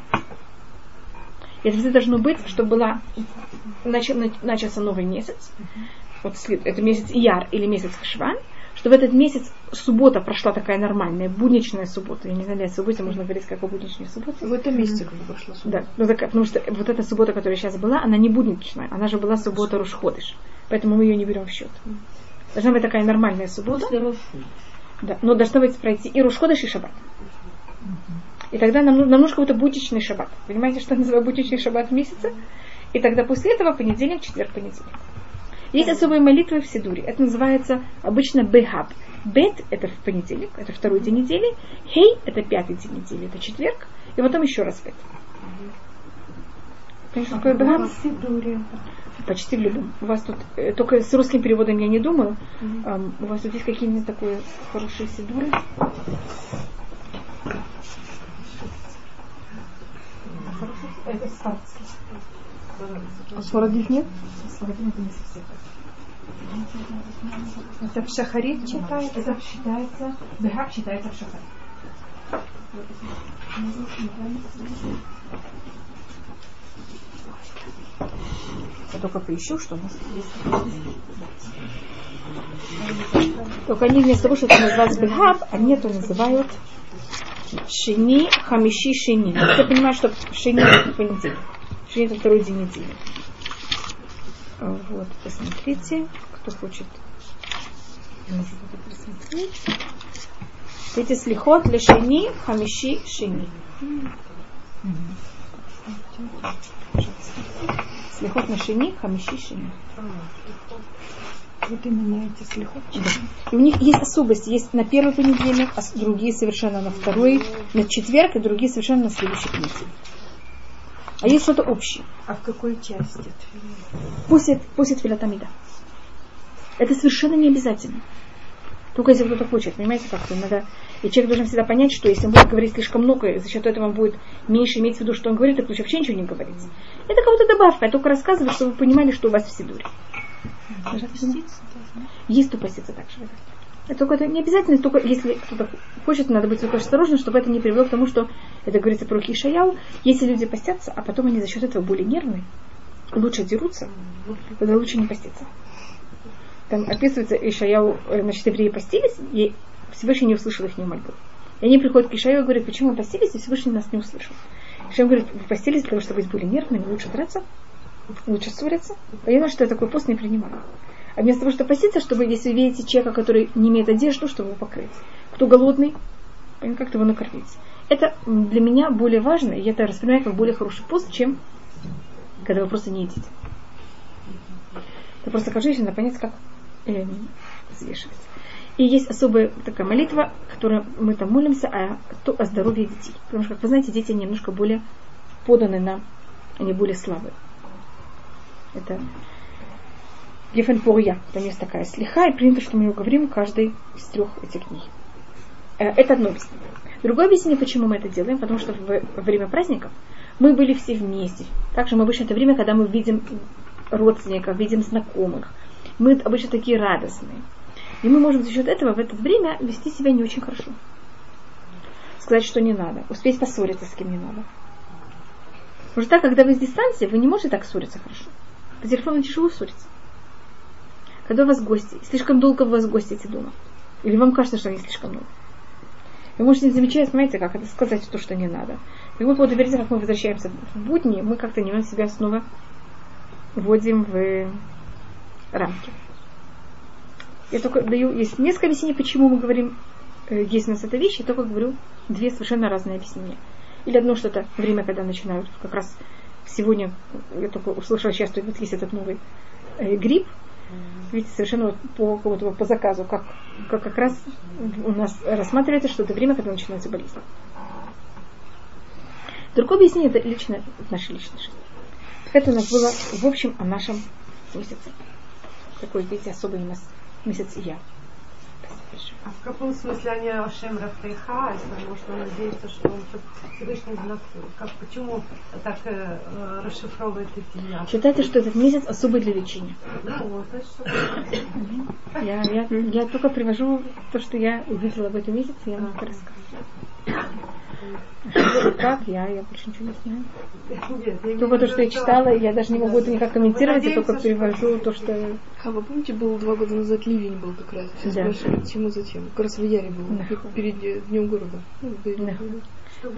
Это должно быть, чтобы была, начался новый месяц. вот след, это месяц Ияр или месяц Хашван, что в этот месяц суббота прошла такая нормальная, будничная суббота. Я не знаю, о субботе можно говорить как о будничной субботе. В этом месяце как бы прошла суббота. Да, ну, такая, потому что вот эта суббота, которая сейчас была, она не будничная, она же была суббота Рушходыш. Поэтому мы ее не берем в счет. Должна быть такая нормальная суббота. Да, но должна быть пройти и Рушходыш, и Шаббат. И тогда нам, ну- нам нужен какой-то будничный шаббат. Понимаете, что я называю будничный шаббат в месяце? И тогда после этого понедельник, четверг, понедельник. Есть особые молитвы в Сидуре. Это называется обычно бехаб. Бет – это в понедельник, это второй день недели. Хей – это пятый день недели, это четверг. И потом еще раз бет. Конечно, такое бехаб? Почти в любом. У вас тут, э, только с русским переводом я не думаю. Ам, у вас тут есть какие-нибудь такие хорошие сидуры? Это спартский. А Сфарадив нет? Спартский это не совсем. Это в Шахарит читается. Это считается, бехак считается в шахаре. Я только поищу, что у нас есть. Только они вместо того, чтобы называть бехаб, они это называют шини, хамиши, шини. Ты понимаешь, что шини это понедельник. Шини это второй день недели. А, Вот, посмотрите, кто хочет. Эти слихот для шини, хамиши, шини. Слихот на шини, хамиши, шини. Вот именно эти слихот. И у них есть особость. Есть на первый понедельник, а другие совершенно на второй, на четверг, и другие совершенно на следующий понедельник. А есть что-то общее. А в какой части? После, после Тфилатамида. Это совершенно не обязательно. Только если кто-то хочет. Понимаете, как то надо... И человек должен всегда понять, что если он будет говорить слишком много, за счет этого он будет меньше иметь в виду, что он говорит, так лучше вообще ничего не говорить. Это кого-то добавка. Я только рассказываю, чтобы вы понимали, что у вас в Сидуре. Есть кто постится так же. Это только это не обязательно, только если кто-то хочет, надо быть только осторожным, чтобы это не привело к тому, что это говорится про Кишаяу. Если люди постятся, а потом они за счет этого более нервные, лучше дерутся, тогда лучше не поститься. Там описывается Ишаяу, э, значит, евреи постились, и Всевышний не услышал их мольбу. И они приходят к Ишаяу и говорят, почему вы постились, и Всевышний нас не услышал. Ишаяу говорит, вы постились для того, чтобы быть более нервными, лучше драться, лучше ссориться. Понятно, что я такой пост не принимаю. А вместо того, чтобы поститься, чтобы, если видите человека, который не имеет одежду, чтобы его покрыть. Кто голодный, как-то его накормить. Это для меня более важно, и я это воспринимаю как более хороший пост, чем когда вы просто не едите. Я просто если надо понять, как эм, взвешивать. И есть особая такая молитва, которую мы там молимся о, то- о здоровье детей. Потому что, как вы знаете, дети немножко более поданы на, они более слабые. Это Гефенпурья, там есть такая слиха, и принято, что мы ее говорим каждый из трех этих дней. Э, Это одно объяснение. Другое объяснение, почему мы это делаем, потому что во время праздников мы были все вместе. Также мы обычно это время, когда мы видим родственников, видим знакомых. Мы обычно такие радостные. И мы можем за счет этого в это время вести себя не очень хорошо. Сказать, что не надо. Успеть поссориться с кем не надо. Потому что так, когда вы с дистанции, вы не можете так ссориться хорошо. По телефону тяжело ссориться. Когда у вас гости, слишком долго у вас гости эти дома. Или вам кажется, что они слишком много. Вы можете не замечать, знаете, как это сказать то, что не надо. И вот, вот тем, как мы возвращаемся в будни, мы как-то немного себя снова вводим в рамки. Я только даю, есть несколько объяснений, почему мы говорим, э, есть у нас эта вещь, я только говорю две совершенно разные объяснения. Или одно что-то время, когда начинают как раз сегодня, я только услышала сейчас, что вот есть этот новый э, грипп, видите, совершенно вот по, вот, вот по заказу, как, как как раз у нас рассматривается, что это время, когда начинается болезнь. Другое объяснение это лично наша личная жизнь. Это у нас было в общем о нашем месяце. Такой, видите, особый у нас месяц я. А в каком смысле они Ашем Рафтайха, потому что он надеется, что он Всевышний знак. Как, почему так э, расшифровывает эти дня? Считайте, что этот месяц особый для лечения. Ну, вот, значит, Я, я, я только привожу то, что я увидела в этом месяце, я вам это рассказываю. Как? Я, я больше ничего не знаю. Нет, я Только то, что я читала, я даже не могу это никак комментировать, я только перевожу то, что... А вы помните, был два года назад ливень был как раз. Все Да. спрашивали, почему затем. Как раз в Яре был. Да. Перед Днем города. Ну, Да.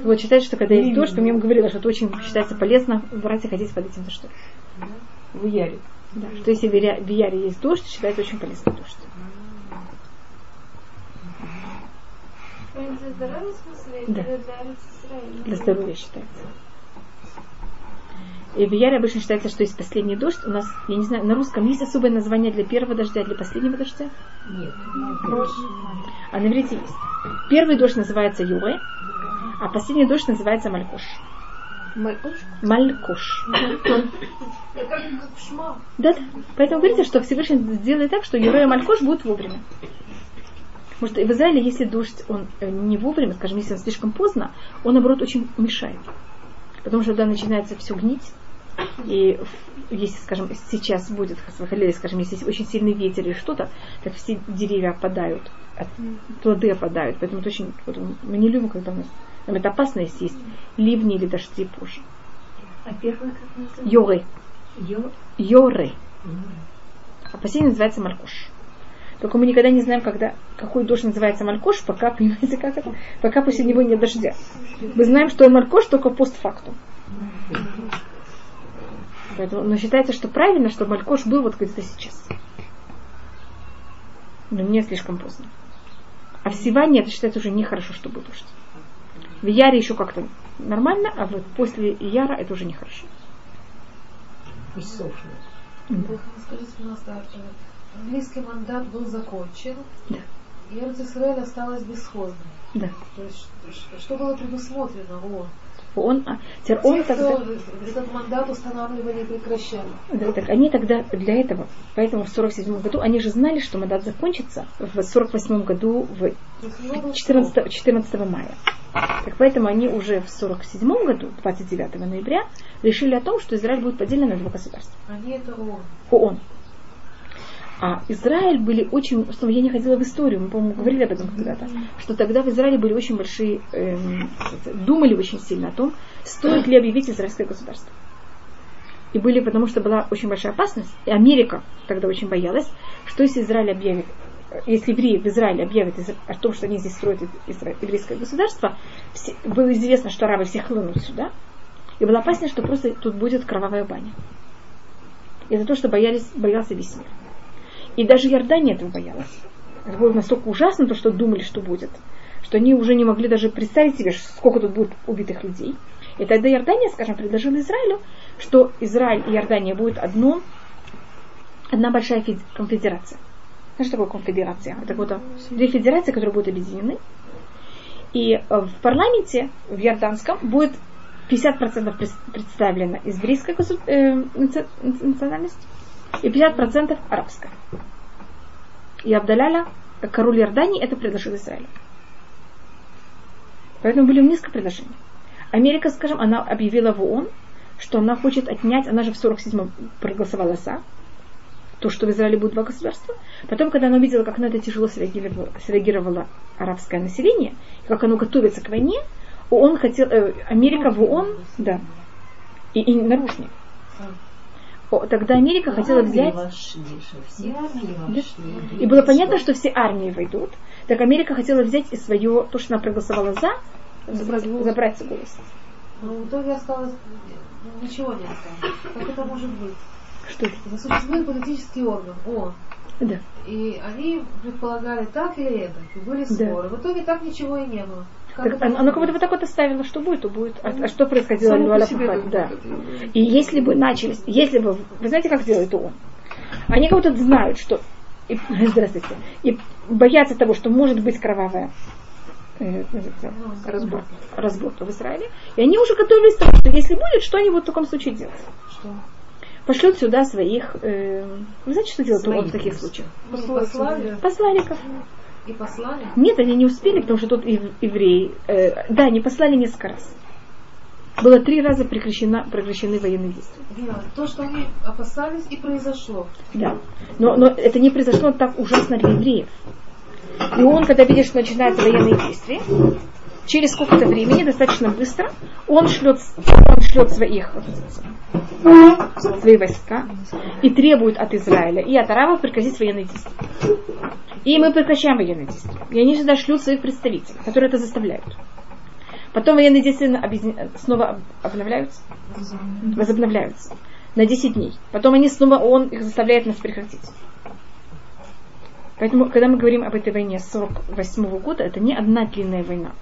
Вот считается, что когда есть дождь, то мне говорила, что это очень считается полезно брать и ходить под этим дождем. В Яре. Да, что если в Яре- в Яре есть дождь, считается очень полезным дождь. Для здоровья, в смысле? Да. Для здоровья считается. И в Яре обычно считается, что есть последний дождь. У нас, я не знаю, на русском есть особое название для первого дождя, для последнего дождя? Нет. А на иврите есть. Первый дождь называется Юре, а последний дождь называется Малькош. Малькош. Шма. Да, да. Поэтому говорится, что Всевышний сделает так, что Юре и Малькош будут вовремя. Потому что в Израиле, если дождь он э, не вовремя, скажем, если он слишком поздно, он, наоборот, очень мешает. Потому что тогда начинается все гнить. И если, скажем, сейчас будет, скажем, если очень сильный ветер или что-то, так все деревья опадают, плоды опадают. Поэтому это очень, вот мы не любим, когда у нас, нам это опасно, если есть ливни или дожди позже. А первый как называется? Йоры. Йо. Йоры. А последний называется Малькош. Только мы никогда не знаем, когда, какой дождь называется Малькош, пока, понимаете, как это? Пока после него нет дождя. Мы знаем, что он Малькош только постфактум. Поэтому, но считается, что правильно, чтобы Малькош был вот где-то сейчас. Но не слишком поздно. А в Сиване это считается уже нехорошо, что был дождь. В Яре еще как-то нормально, а вот после Яра это уже нехорошо. Пусть сохнет. Скажите, пожалуйста, э, английский мандат был закончен, Да. и Израиль осталась бесхозной. Да. То есть, что было предусмотрено? О, Он, а, теперь он те, тогда... этот мандат устанавливали и прекращали. Да, так они тогда для этого, поэтому в 47 году, они же знали, что мандат закончится в 48 году в То есть у него был 14, 14 мая. Так поэтому они уже в 47 году, 29 ноября, решили о том, что Израиль будет поделен на два государства. Они это он. ООН. А Израиль были очень, снова я не ходила в историю, мы, по-моему, говорили об этом когда-то, что тогда в Израиле были очень большие, эм, думали очень сильно о том, стоит ли объявить израильское государство. И были, потому что была очень большая опасность, и Америка тогда очень боялась, что если Израиль объявит, э, если евреи в Израиле объявят о том, что они здесь строят еврейское государство, все- было известно, что арабы всех хлынут сюда, и была опасность, что просто тут будет кровавая баня. И это то, что боялись, боялся весь мир. И даже Иордания этого боялась. Это было настолько ужасно, то, что думали, что будет, что они уже не могли даже представить себе, сколько тут будет убитых людей. И тогда Иордания, скажем, предложила Израилю, что Израиль и Иордания будет одно, одна большая фед- конфедерация. Знаешь, что такое конфедерация? Это вот две федерации, которые будут объединены. И э, в парламенте, в Иорданском, будет 50% прес- представлена еврейская национальность и 50% арабская. И Абдаляля, как король Иордании, это предложил Израилю. Поэтому были несколько предложений. Америка, скажем, она объявила в ООН, что она хочет отнять, она же в 47-м проголосовала за, то, что в Израиле будет два государства. Потом, когда она увидела, как на это тяжело среагировало, среагировало арабское население, как оно готовится к войне, ООН хотел, э, Америка в ООН, да, и, и наружник. О, Тогда Америка хотела взять, и было понятно, что все армии войдут, так Америка хотела взять и свое, то, что она проголосовала за, Забрать голос. забрать голос. Но в итоге осталось ну, ничего не осталось. Как это может быть? Что это? Существует политический орган, ООН. Да. И они предполагали так или это. И были споры. В итоге так ничего и не было. Так, оно, как будто вот так вот оставило, что будет, то будет. А, а что происходило? Само по да. бы И если бы начались, если бы, вы знаете, как делает ООН? Они как будто знают, что и, здравствуйте, и боятся того, что может быть кровавая э, называется, разборка, разборка в Израиле. И они уже готовились к тому, что если будет, что они будут в таком случае делать? Что? Пошлют сюда своих... э, вы знаете, что делает ООН в таких случаях? Ну, послали. Посланников. И послали. Нет, они не успели, потому что тут ев- евреи... э, да, они послали несколько раз. Было три раза прекращено, прекращены военные действия. Да, то, что они опасались, и произошло. Да. Но, но это не произошло так ужасно для евреев. И он, когда видит, что начинаются военные действия, через сколько-то времени, достаточно быстро, он шлет, он шлет своих, свои войска и требует от Израиля и от арабов прекратить военные действия. И мы прекращаем военные действия. И они всегда шлют своих представителей, которые это заставляют. Потом военные действия снова обновляются, возобновляются на 10 дней. Потом они снова, он их заставляет нас прекратить. Поэтому, когда мы говорим об этой войне 48 года, это не одна длинная война.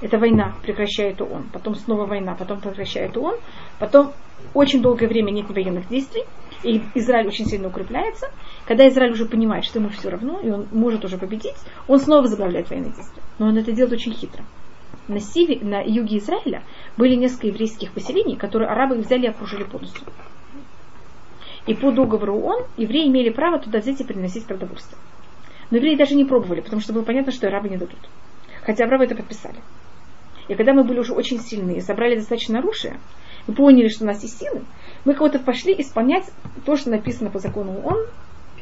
Это война, прекращает он, потом снова война, потом прекращает он, потом очень долгое время нет военных действий, и Израиль очень сильно укрепляется. Когда Израиль уже понимает, что ему все равно, и он может уже победить, он снова возобновляет военные действия. Но он это делает очень хитро. На, севе, на юге Израиля были несколько еврейских поселений, которые арабы взяли и окружили полностью. И по договору ООН евреи имели право туда взять и приносить продовольствие. Но евреи даже не пробовали, потому что было понятно, что арабы не дадут. Хотя арабы это подписали. И когда мы были уже очень сильные собрали достаточно оружия, мы поняли, что у нас есть силы, мы кого-то пошли исполнять то, что написано по закону ООН,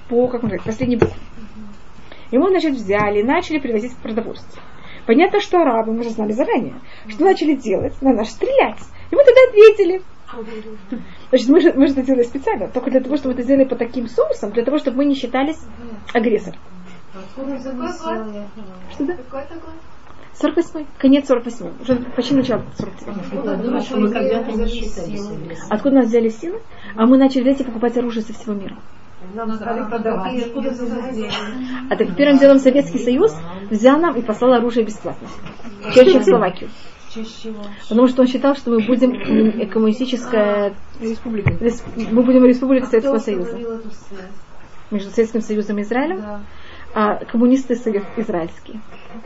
по, как можно сказать, последней букве. И мы, значит, взяли и начали привозить продовольствие. Понятно, что арабы, мы же знали заранее, что начали делать, на нас стрелять. И мы тогда ответили. Значит, мы же, мы же это делали специально, только для того, чтобы это сделали по таким соусам, для того, чтобы мы не считались агрессором. Что да? Какой такой? 48 конец 48 уже почти начало 49 Я думаю, что мы когда-то не считались агрессором. Откуда нас взяли силы? А мы начали взять и покупать оружие со всего мира. Откуда? А так первым делом Советский Союз взял нам и послал оружие бесплатно. Через Чехословакию. Потому что он считал, что мы будем коммунистическая Республика. рес- мы будем республика Советского Кто Союза. Между Советским Союзом и Израилем, Да. А коммунисты совет- израильские.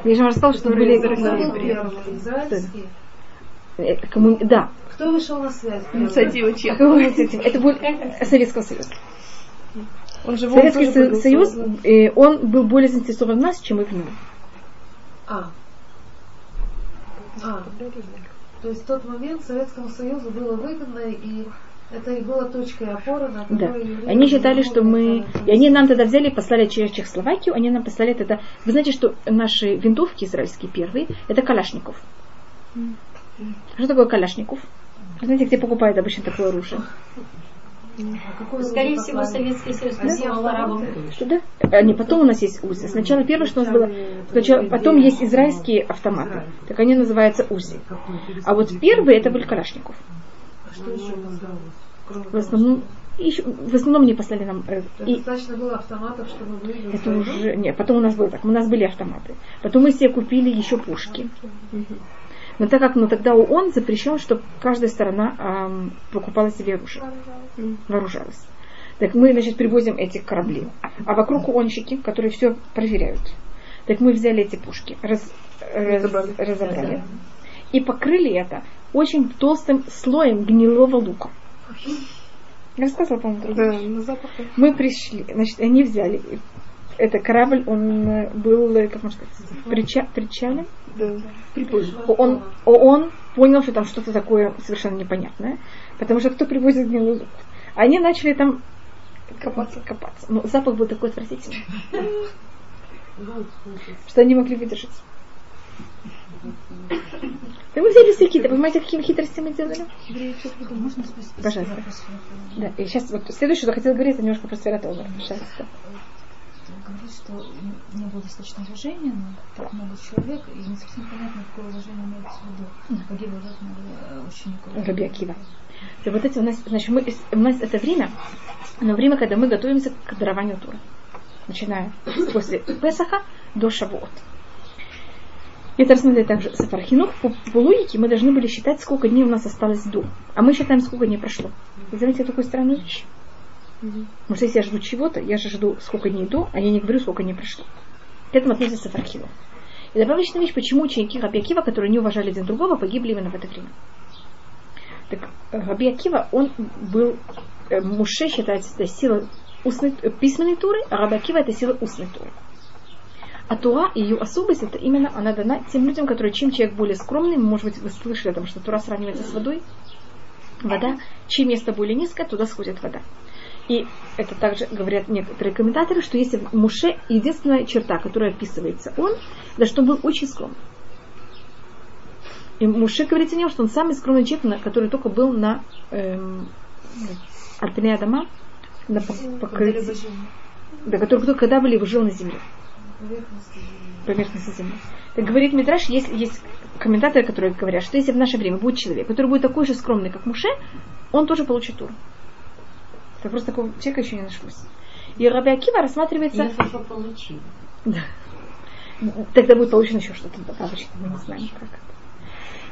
Я же вам рассказала, что были... Израильский? э, комму- Да. Кто вышел на связь? первым? Инициатива А чех. как вы хотите? Это был Советского Союза. Он же Советский Со- был Союз, э, он был более заинтересован в нас, чем мы в нем. А. А. То есть в тот момент Советскому Союзу было выгодно, и это и была точкой опоры, на Да. евреи Они считали, что мы... И они нам тогда взяли и послали через Чехословакию, они нам послали тогда... Вы знаете, что наши винтовки израильские первые, это калашников. Что такое калашников? Вы знаете, где покупают обычно такое оружие? А Скорее всего? Советский Союз Да. посылал арабам. Что, да? А, не, потом у нас есть УЗИ. Сначала первое, что у нас было... Сначала, потом есть израильские автоматы. Так они называются УЗИ. А вот первые это были калашников. А что еще у нас далось? Кроме В основном, еще, в основном не послали нам... э, и Достаточно было автоматов, чтобы выиграть это войну? уже... Нет, потом у нас было так. У нас были автоматы. Потом мы себе купили еще пушки. Но так как ну, тогда ООН запрещен, чтобы каждая сторона ам, покупала себе оружие, вооружалась. Так мы, значит, привозим эти корабли. А вокруг ООНщики, которые все проверяют. Так мы взяли эти пушки, раз- раз- Разобрали. разобрали и покрыли это очень толстым слоем гнилого лука. Я рассказывала, по-моему, Да, на запах. мы пришли, значит, они взяли. Это корабль, он э, был, э, как можно сказать, прича- причален. Да. Он, он понял, что там что-то такое совершенно непонятное, потому что кто привозит гнилый лук? Они начали там копаться, копаться. Но запах был такой отвратительный, что они могли выдержать. Да мы взяли все какие-то, понимаете, какие хитрости мы делали? Можно спросить? Пожалуйста. вопрос? Да, и сейчас вот следующее, что хотела говорить, это немножко про Сферат. Пожалуйста. Говорит, что не было достаточно уважения, но так много человек, и не совсем понятно, какое уважение имеется в виду. Погибло так много учеников. Раби Акива. И вот эти у нас, значит, мы, у нас это время, но время, когда мы готовимся к дарованию Тура. Начиная после Песаха до Шавуот. И это рассмотрели также Сафархинух. По, по логике мы должны были считать, сколько дней у нас осталось до. А мы считаем, сколько дней прошло. Вы заметили такую странную вещь? Потому что если я жду чего-то, я же жду, сколько дней до, а я не говорю, сколько дней прошло. К этому относится Сафархинух. И добавочная вещь, почему ученики Раби Акива, которые не уважали один другого, погибли именно в это время. Так Раби Акива, он был, э, Муше считается это сила устной, э, письменной туры, а Раби Акива это сила устной туры. А Тура и ее особость, это именно она дана тем людям, которые чем человек более скромный, может быть, вы слышали, потому что Тура сравнивается с водой, вода, чем место более низкое, туда сходит вода. И это также говорят некоторые комментаторы, что если в Муше единственная черта, которая описывается он, да что он был очень скромный. И Муше говорит о нем, что он самый скромный человек, который только был на эм, Альпине Адама, на пок- покрытии, да, который только когда были жил на земле, поверхности земли. Так говорит Мидраш, есть, есть комментаторы, которые говорят, что если в наше время будет человек, который будет такой же скромный, как Муше, он тоже получит тур. Так просто такого человека еще не нашлось. И Раби Акива рассматривается... Я уже получила. Да. Тогда будет получено еще что-то добавочное, мы не знаем как.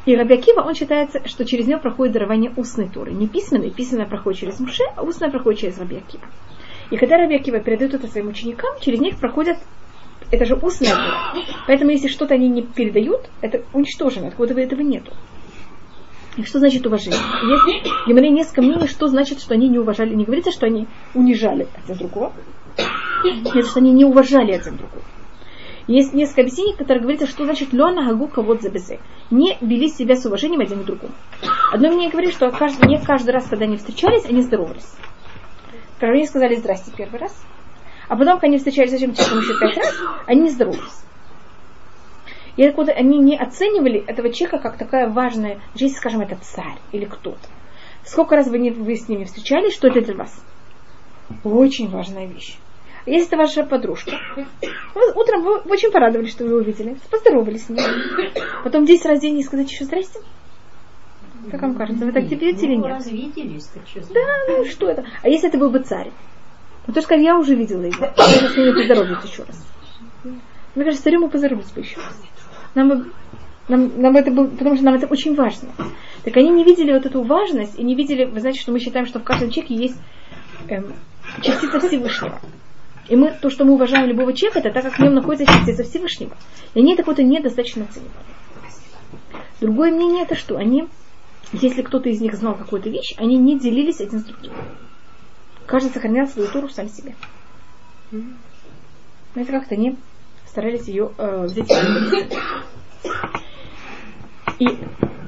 И Раби Акива, он считается, что через него проходит дарование устной туры. Не письменной, письменная проходит через Муше, а устная проходит через Раби Акива. И когда Раби Акива передает это своим ученикам, через них проходят это же устная тура. Поэтому если что-то они не передают, это уничтожено, откуда этого нету. И что значит уважение? Есть в Гимаре несколько мнений, что значит, что они не уважали. Не говорится, что они унижали один другого. Нет, что они не уважали один другого. Есть несколько объяснений, которые говорится, что значит лёна гагу кавод за безе. Не вели себя с уважением один к другому. Одно мнение говорит, что каждый, не каждый раз, когда они встречались, они здоровались. Скажем, они сказали здрасте первый раз, а потом, когда они встречались с этим человеком еще пять раз, они здоровались. И откуда они не оценивали этого человека как такая важная, если, скажем, это царь или кто-то. Сколько раз вы, не, вы с ними встречались, что это для вас? Очень важная вещь. Если это ваша подружка, утром вы очень порадовались, что вы увидели, поздоровались с ней. Потом 10 раз в день не сказать еще здрасте. Как вам кажется, вы так или Ну, нет? так что Да, ну что это? А если это был бы царь? Ну, то сказать, я уже видела его. Нужно с ними поздороваться еще раз. Мне кажется, царю мы поздоровались бы еще раз. Нам, нам, нам это было, потому что нам это очень важно. Так они не видели вот эту важность и не видели, вы знаете, что мы считаем, что в каждом человеке есть эм, частица Всевышнего. И мы, то, что мы уважаем любого человека, это так как в нем находится частица Всевышнего. И они это какое-то недостаточно ценят. Другое мнение это что? Они, если кто-то из них знал какую-то вещь, они не делились один с другим. Каждый сохранял свою туру сам себе. Знаете, как-то они старались ее э, взять. И,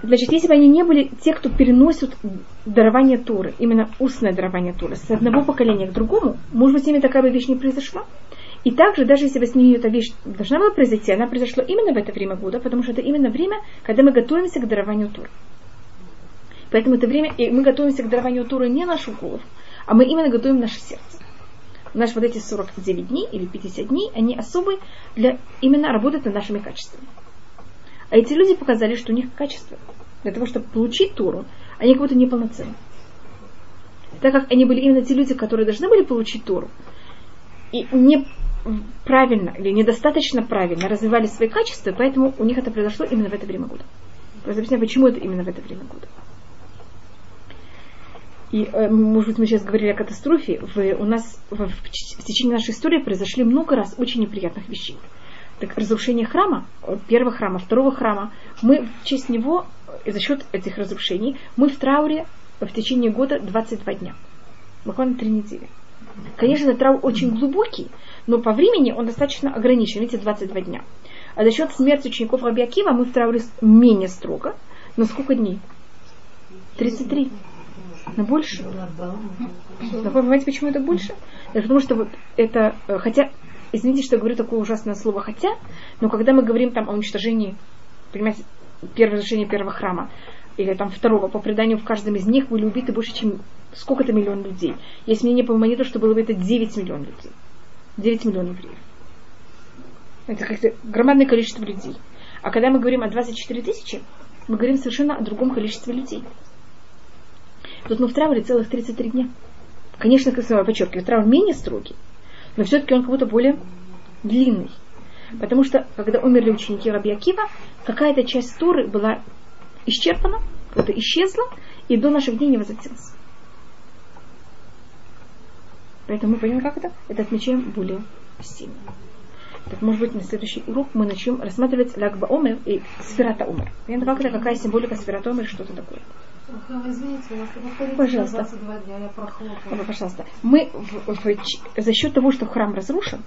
значит, если бы они не были те, кто переносят дарование Туры, именно устное дарование Туры, с одного поколения к другому, может быть, с ними такая бы вещь не произошла. И также, даже если бы с ними эта вещь должна была произойти, она произошла именно в это время года, потому что это именно время, когда мы готовимся к дарованию Туры. Поэтому это время, и мы готовимся к дарованию Туры не нашу голову, а мы именно готовим наше сердце. Наши вот эти 49 дней или 50 дней, они особые для именно работать над нашими качествами. А эти люди показали, что у них качество. Для того, чтобы получить Туру, они как будто неполноценны. Так как они были именно те люди, которые должны были получить Туру, и не правильно или недостаточно правильно развивали свои качества, поэтому у них это произошло именно в это время года. Просто объясняю, почему это именно в это время года. И, э, может быть, мы сейчас говорили о катастрофе. В, у нас в, в, течение нашей истории произошли много раз очень неприятных вещей. Так разрушение храма, э, первого храма, второго храма, мы в честь него, э, за счет этих разрушений, мы в трауре в течение года 22 дня. Буквально три недели. Конечно, траур очень глубокий, но по времени он достаточно ограничен, видите, 22 дня. А за счет смерти учеников Раби Акива мы в трауре менее строго. Но сколько дней? 33. На больше. Вы понимаете, почему это больше? Это потому что вот это, э, хотя, извините, что я говорю такое ужасное слово «хотя», но когда мы говорим там о уничтожении, понимаете, первого разрушения первого храма, или там второго, по преданию в каждом из них были убиты больше, чем сколько-то миллион людей. Есть мнение по монету, что было бы это 9 миллионов людей. 9 миллионов евреев. Это как-то громадное количество людей. А когда мы говорим о 24 тысячи, мы говорим совершенно о другом количестве людей. Тут мы в трауре целых 33 дня. Конечно, как я подчеркиваю, траур менее строгий, но все-таки он как будто более длинный. Потому что, когда умерли ученики Раби Акива, какая-то часть Торы была исчерпана, это исчезла, и до наших дней не возвратилась. Поэтому мы понимаем, как это? Это отмечаем более сильно. Так, может быть, на следующий урок мы начнем рассматривать Лагба Омер и Сферата Омер. Понятно, как это, какая символика Сферата Омер, что это такое? Извините, Пожалуйста. 22 дня, я пожалуйста. Мы в- в- за счет того, что храм разрушен,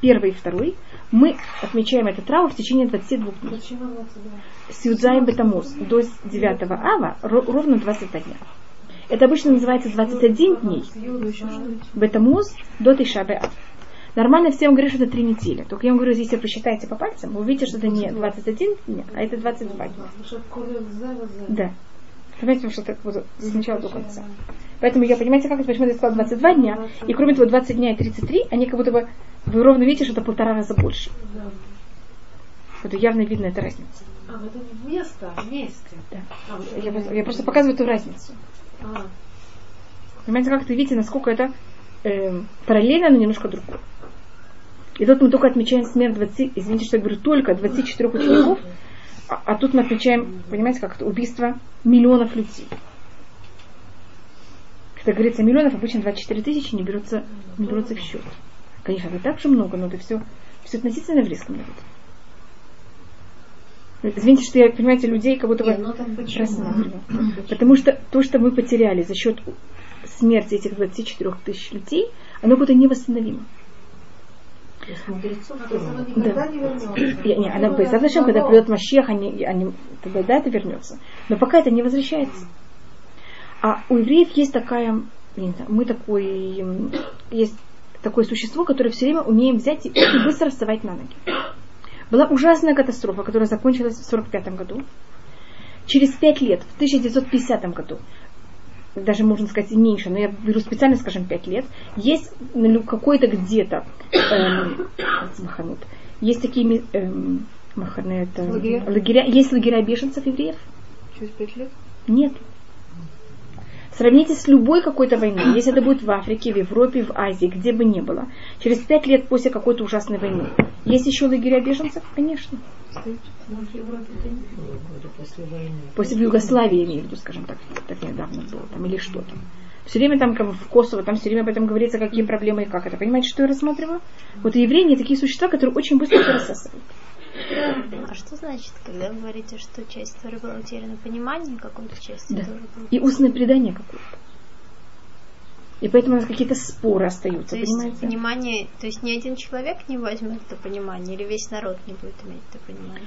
первый и второй, мы отмечаем этот траур в течение 22 дней. Почему 22? С Юдзаем Бетамус до 9 ава ро- ровно 22 дня. Это обычно называется 21 дней. Бетамус до Тишабе Ав. Нормально всем говорят, что это три недели. Только я вам говорю, если вы посчитаете по пальцам, вы увидите, что это не 21 дня, а это 22 дня. Да. Понимаете, что это вот с начала до конца. Поэтому я, понимаете, как это, почему я сказала 22 дня, и кроме того 20 дня и 33, они как будто бы, вы ровно видите, что это полтора раза больше. Это явно видно, эта разница. А, ну это место, вместе. Да. А, вот Я, просто- я просто показываю эту разницу. А, Понимаете, как это видите, насколько это э, параллельно, но немножко другое. И тут мы только отмечаем смерть 20, извините, что я говорю, только 24 учеников, а, а тут мы отмечаем, понимаете, как это убийство миллионов людей. Когда говорится миллионов, обычно 24 тысячи не берется, не берется в счет. Конечно, это так же много, но это все, все относительно еврейскому народу. Извините, что я, понимаете, людей как будто бы ну рассматриваю. Потому что то, что мы потеряли за счет смерти этих 24 тысяч людей, оно как будто невосстановимо. То есть мудрецов то есть оно тоже. никогда Да. не она бы зачем, когда придет Машех, они, они, тогда да, это вернется. Но пока это не возвращается. А у евреев есть такая, знаю, мы такой, есть такое существо, которое все время умеем взять и очень быстро вставать на ноги. Была ужасная катастрофа, которая закончилась в 1945 году. Через пять лет, в 1950 году, даже можно сказать и меньше, но я беру специально, скажем, пять лет, есть какой-то где-то эм, есть такие эм, маханы, это, Лагеря? лагеря, есть лагеря беженцев евреев? Через пять лет? Нет. Сравните с любой какой-то войной. Если это будет в Африке, в Европе, в Азии, где бы ни было. Через пять лет после какой-то ужасной войны. Есть еще лагеря беженцев? Конечно. После в Югославии, я имею в виду, скажем так, так недавно было там, или что-то. Все время там, как в Косово, там все время об этом говорится, какие проблемы и как это. Понимаете, что я рассматриваю? Вот евреи не такие существа, которые очень быстро все рассасывают. А что значит, когда вы говорите, что часть Торы была утеряна? Понимание какой-то части Да. Торы было? И устное предание какое-то. И поэтому у нас какие-то споры остаются, То есть понимаете? понимание, то есть ни один человек не возьмет это понимание, или весь народ не будет иметь это понимание.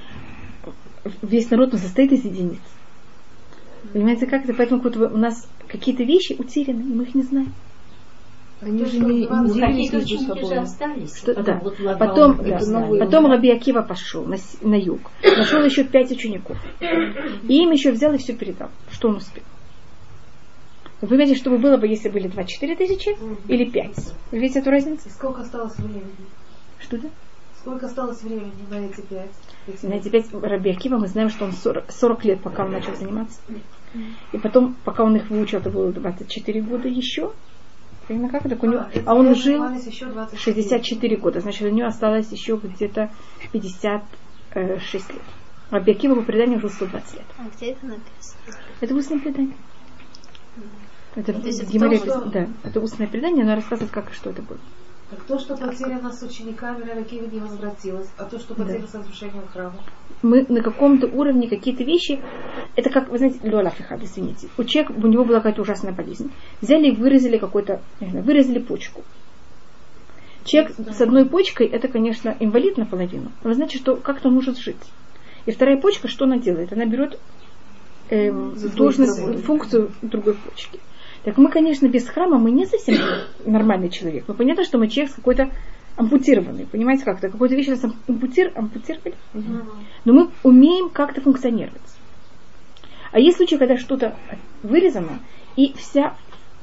весь народ он состоит из единиц. Понимаете, как это? Поэтому у нас какие-то вещи утеряны, и мы их не знаем. Они же не, не делились между собой. остались. Что- потом да. вот Потом, да, потом Раби Акива пошел на, на юг, нашел еще пять учеников. И им еще взял и все передал, что он успел. Вы понимаете, что бы было бы, если были 24 тысячи или 5? Вы видите эту разницу? И сколько осталось времени? Что это? Сколько осталось времени на эти пять? Эти- На эти пять Раби Акива мы знаем, что он 40, 40 лет, пока он начал заниматься. И потом, пока он их выучил, это было 24 года еще. Примерно как это? У него- а он жил занимались еще 24. 64 года. Значит, у него осталось еще где-то 56 лет. Раби Акива по преданию жил 120 лет. А где это написано? Это устное предание. Это, это Гемаре то, описано- да, это устное предание, оно рассказывает, как и что это было. Так то, что потеряно с учениками Рабакиви не возвратилось, а то, что потеряно с разрушением храма. Мы на каком-то уровне какие-то вещи, это как, вы знаете, Луалафиха, извините, у человека, у него была какая-то ужасная болезнь. Взяли и вырезали какой-то, вырезали почку. Человек с одной почкой, это, конечно, инвалид наполовину, но значит, что как-то он может жить. И вторая почка, что она делает? Она берет эм, должность, функцию другой почки. Так мы, конечно, без храма, мы не совсем нормальный человек. Но понятно, что мы человек с какой-то ампутированный. Понимаете, как-то какую-то вещь нас ампутир, ампутировали. Но мы умеем как-то функционировать. А есть случаи, когда что-то вырезано, и вся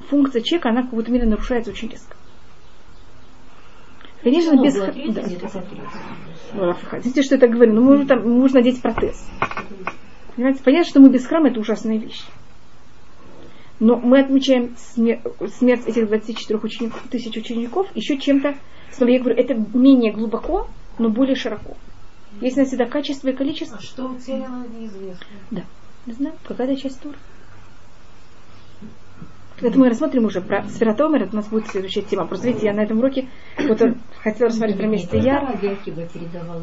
функция человека, она в какой-то мере нарушается очень резко. Конечно, без... Да. отрезали. Ну, Видите, что я так говорю? Ну, можно, там, можно надеть протез. Понимаете, понятно, что мы без храма это ужасная вещь. Но мы отмечаем смер- смерть этих 24 учеников, тысяч учеников еще чем-то, снова я говорю, это менее глубоко, но более широко. Есть на всегда качество и количество. А что утеряно, неизвестно. Да. Не знаю, какая-то часть тура. Это мы рассмотрим уже про Сфератомер, это у нас будет следующая тема. Просто видите, я на этом уроке вот хотела рассмотреть про месяц Это Яр. Передавал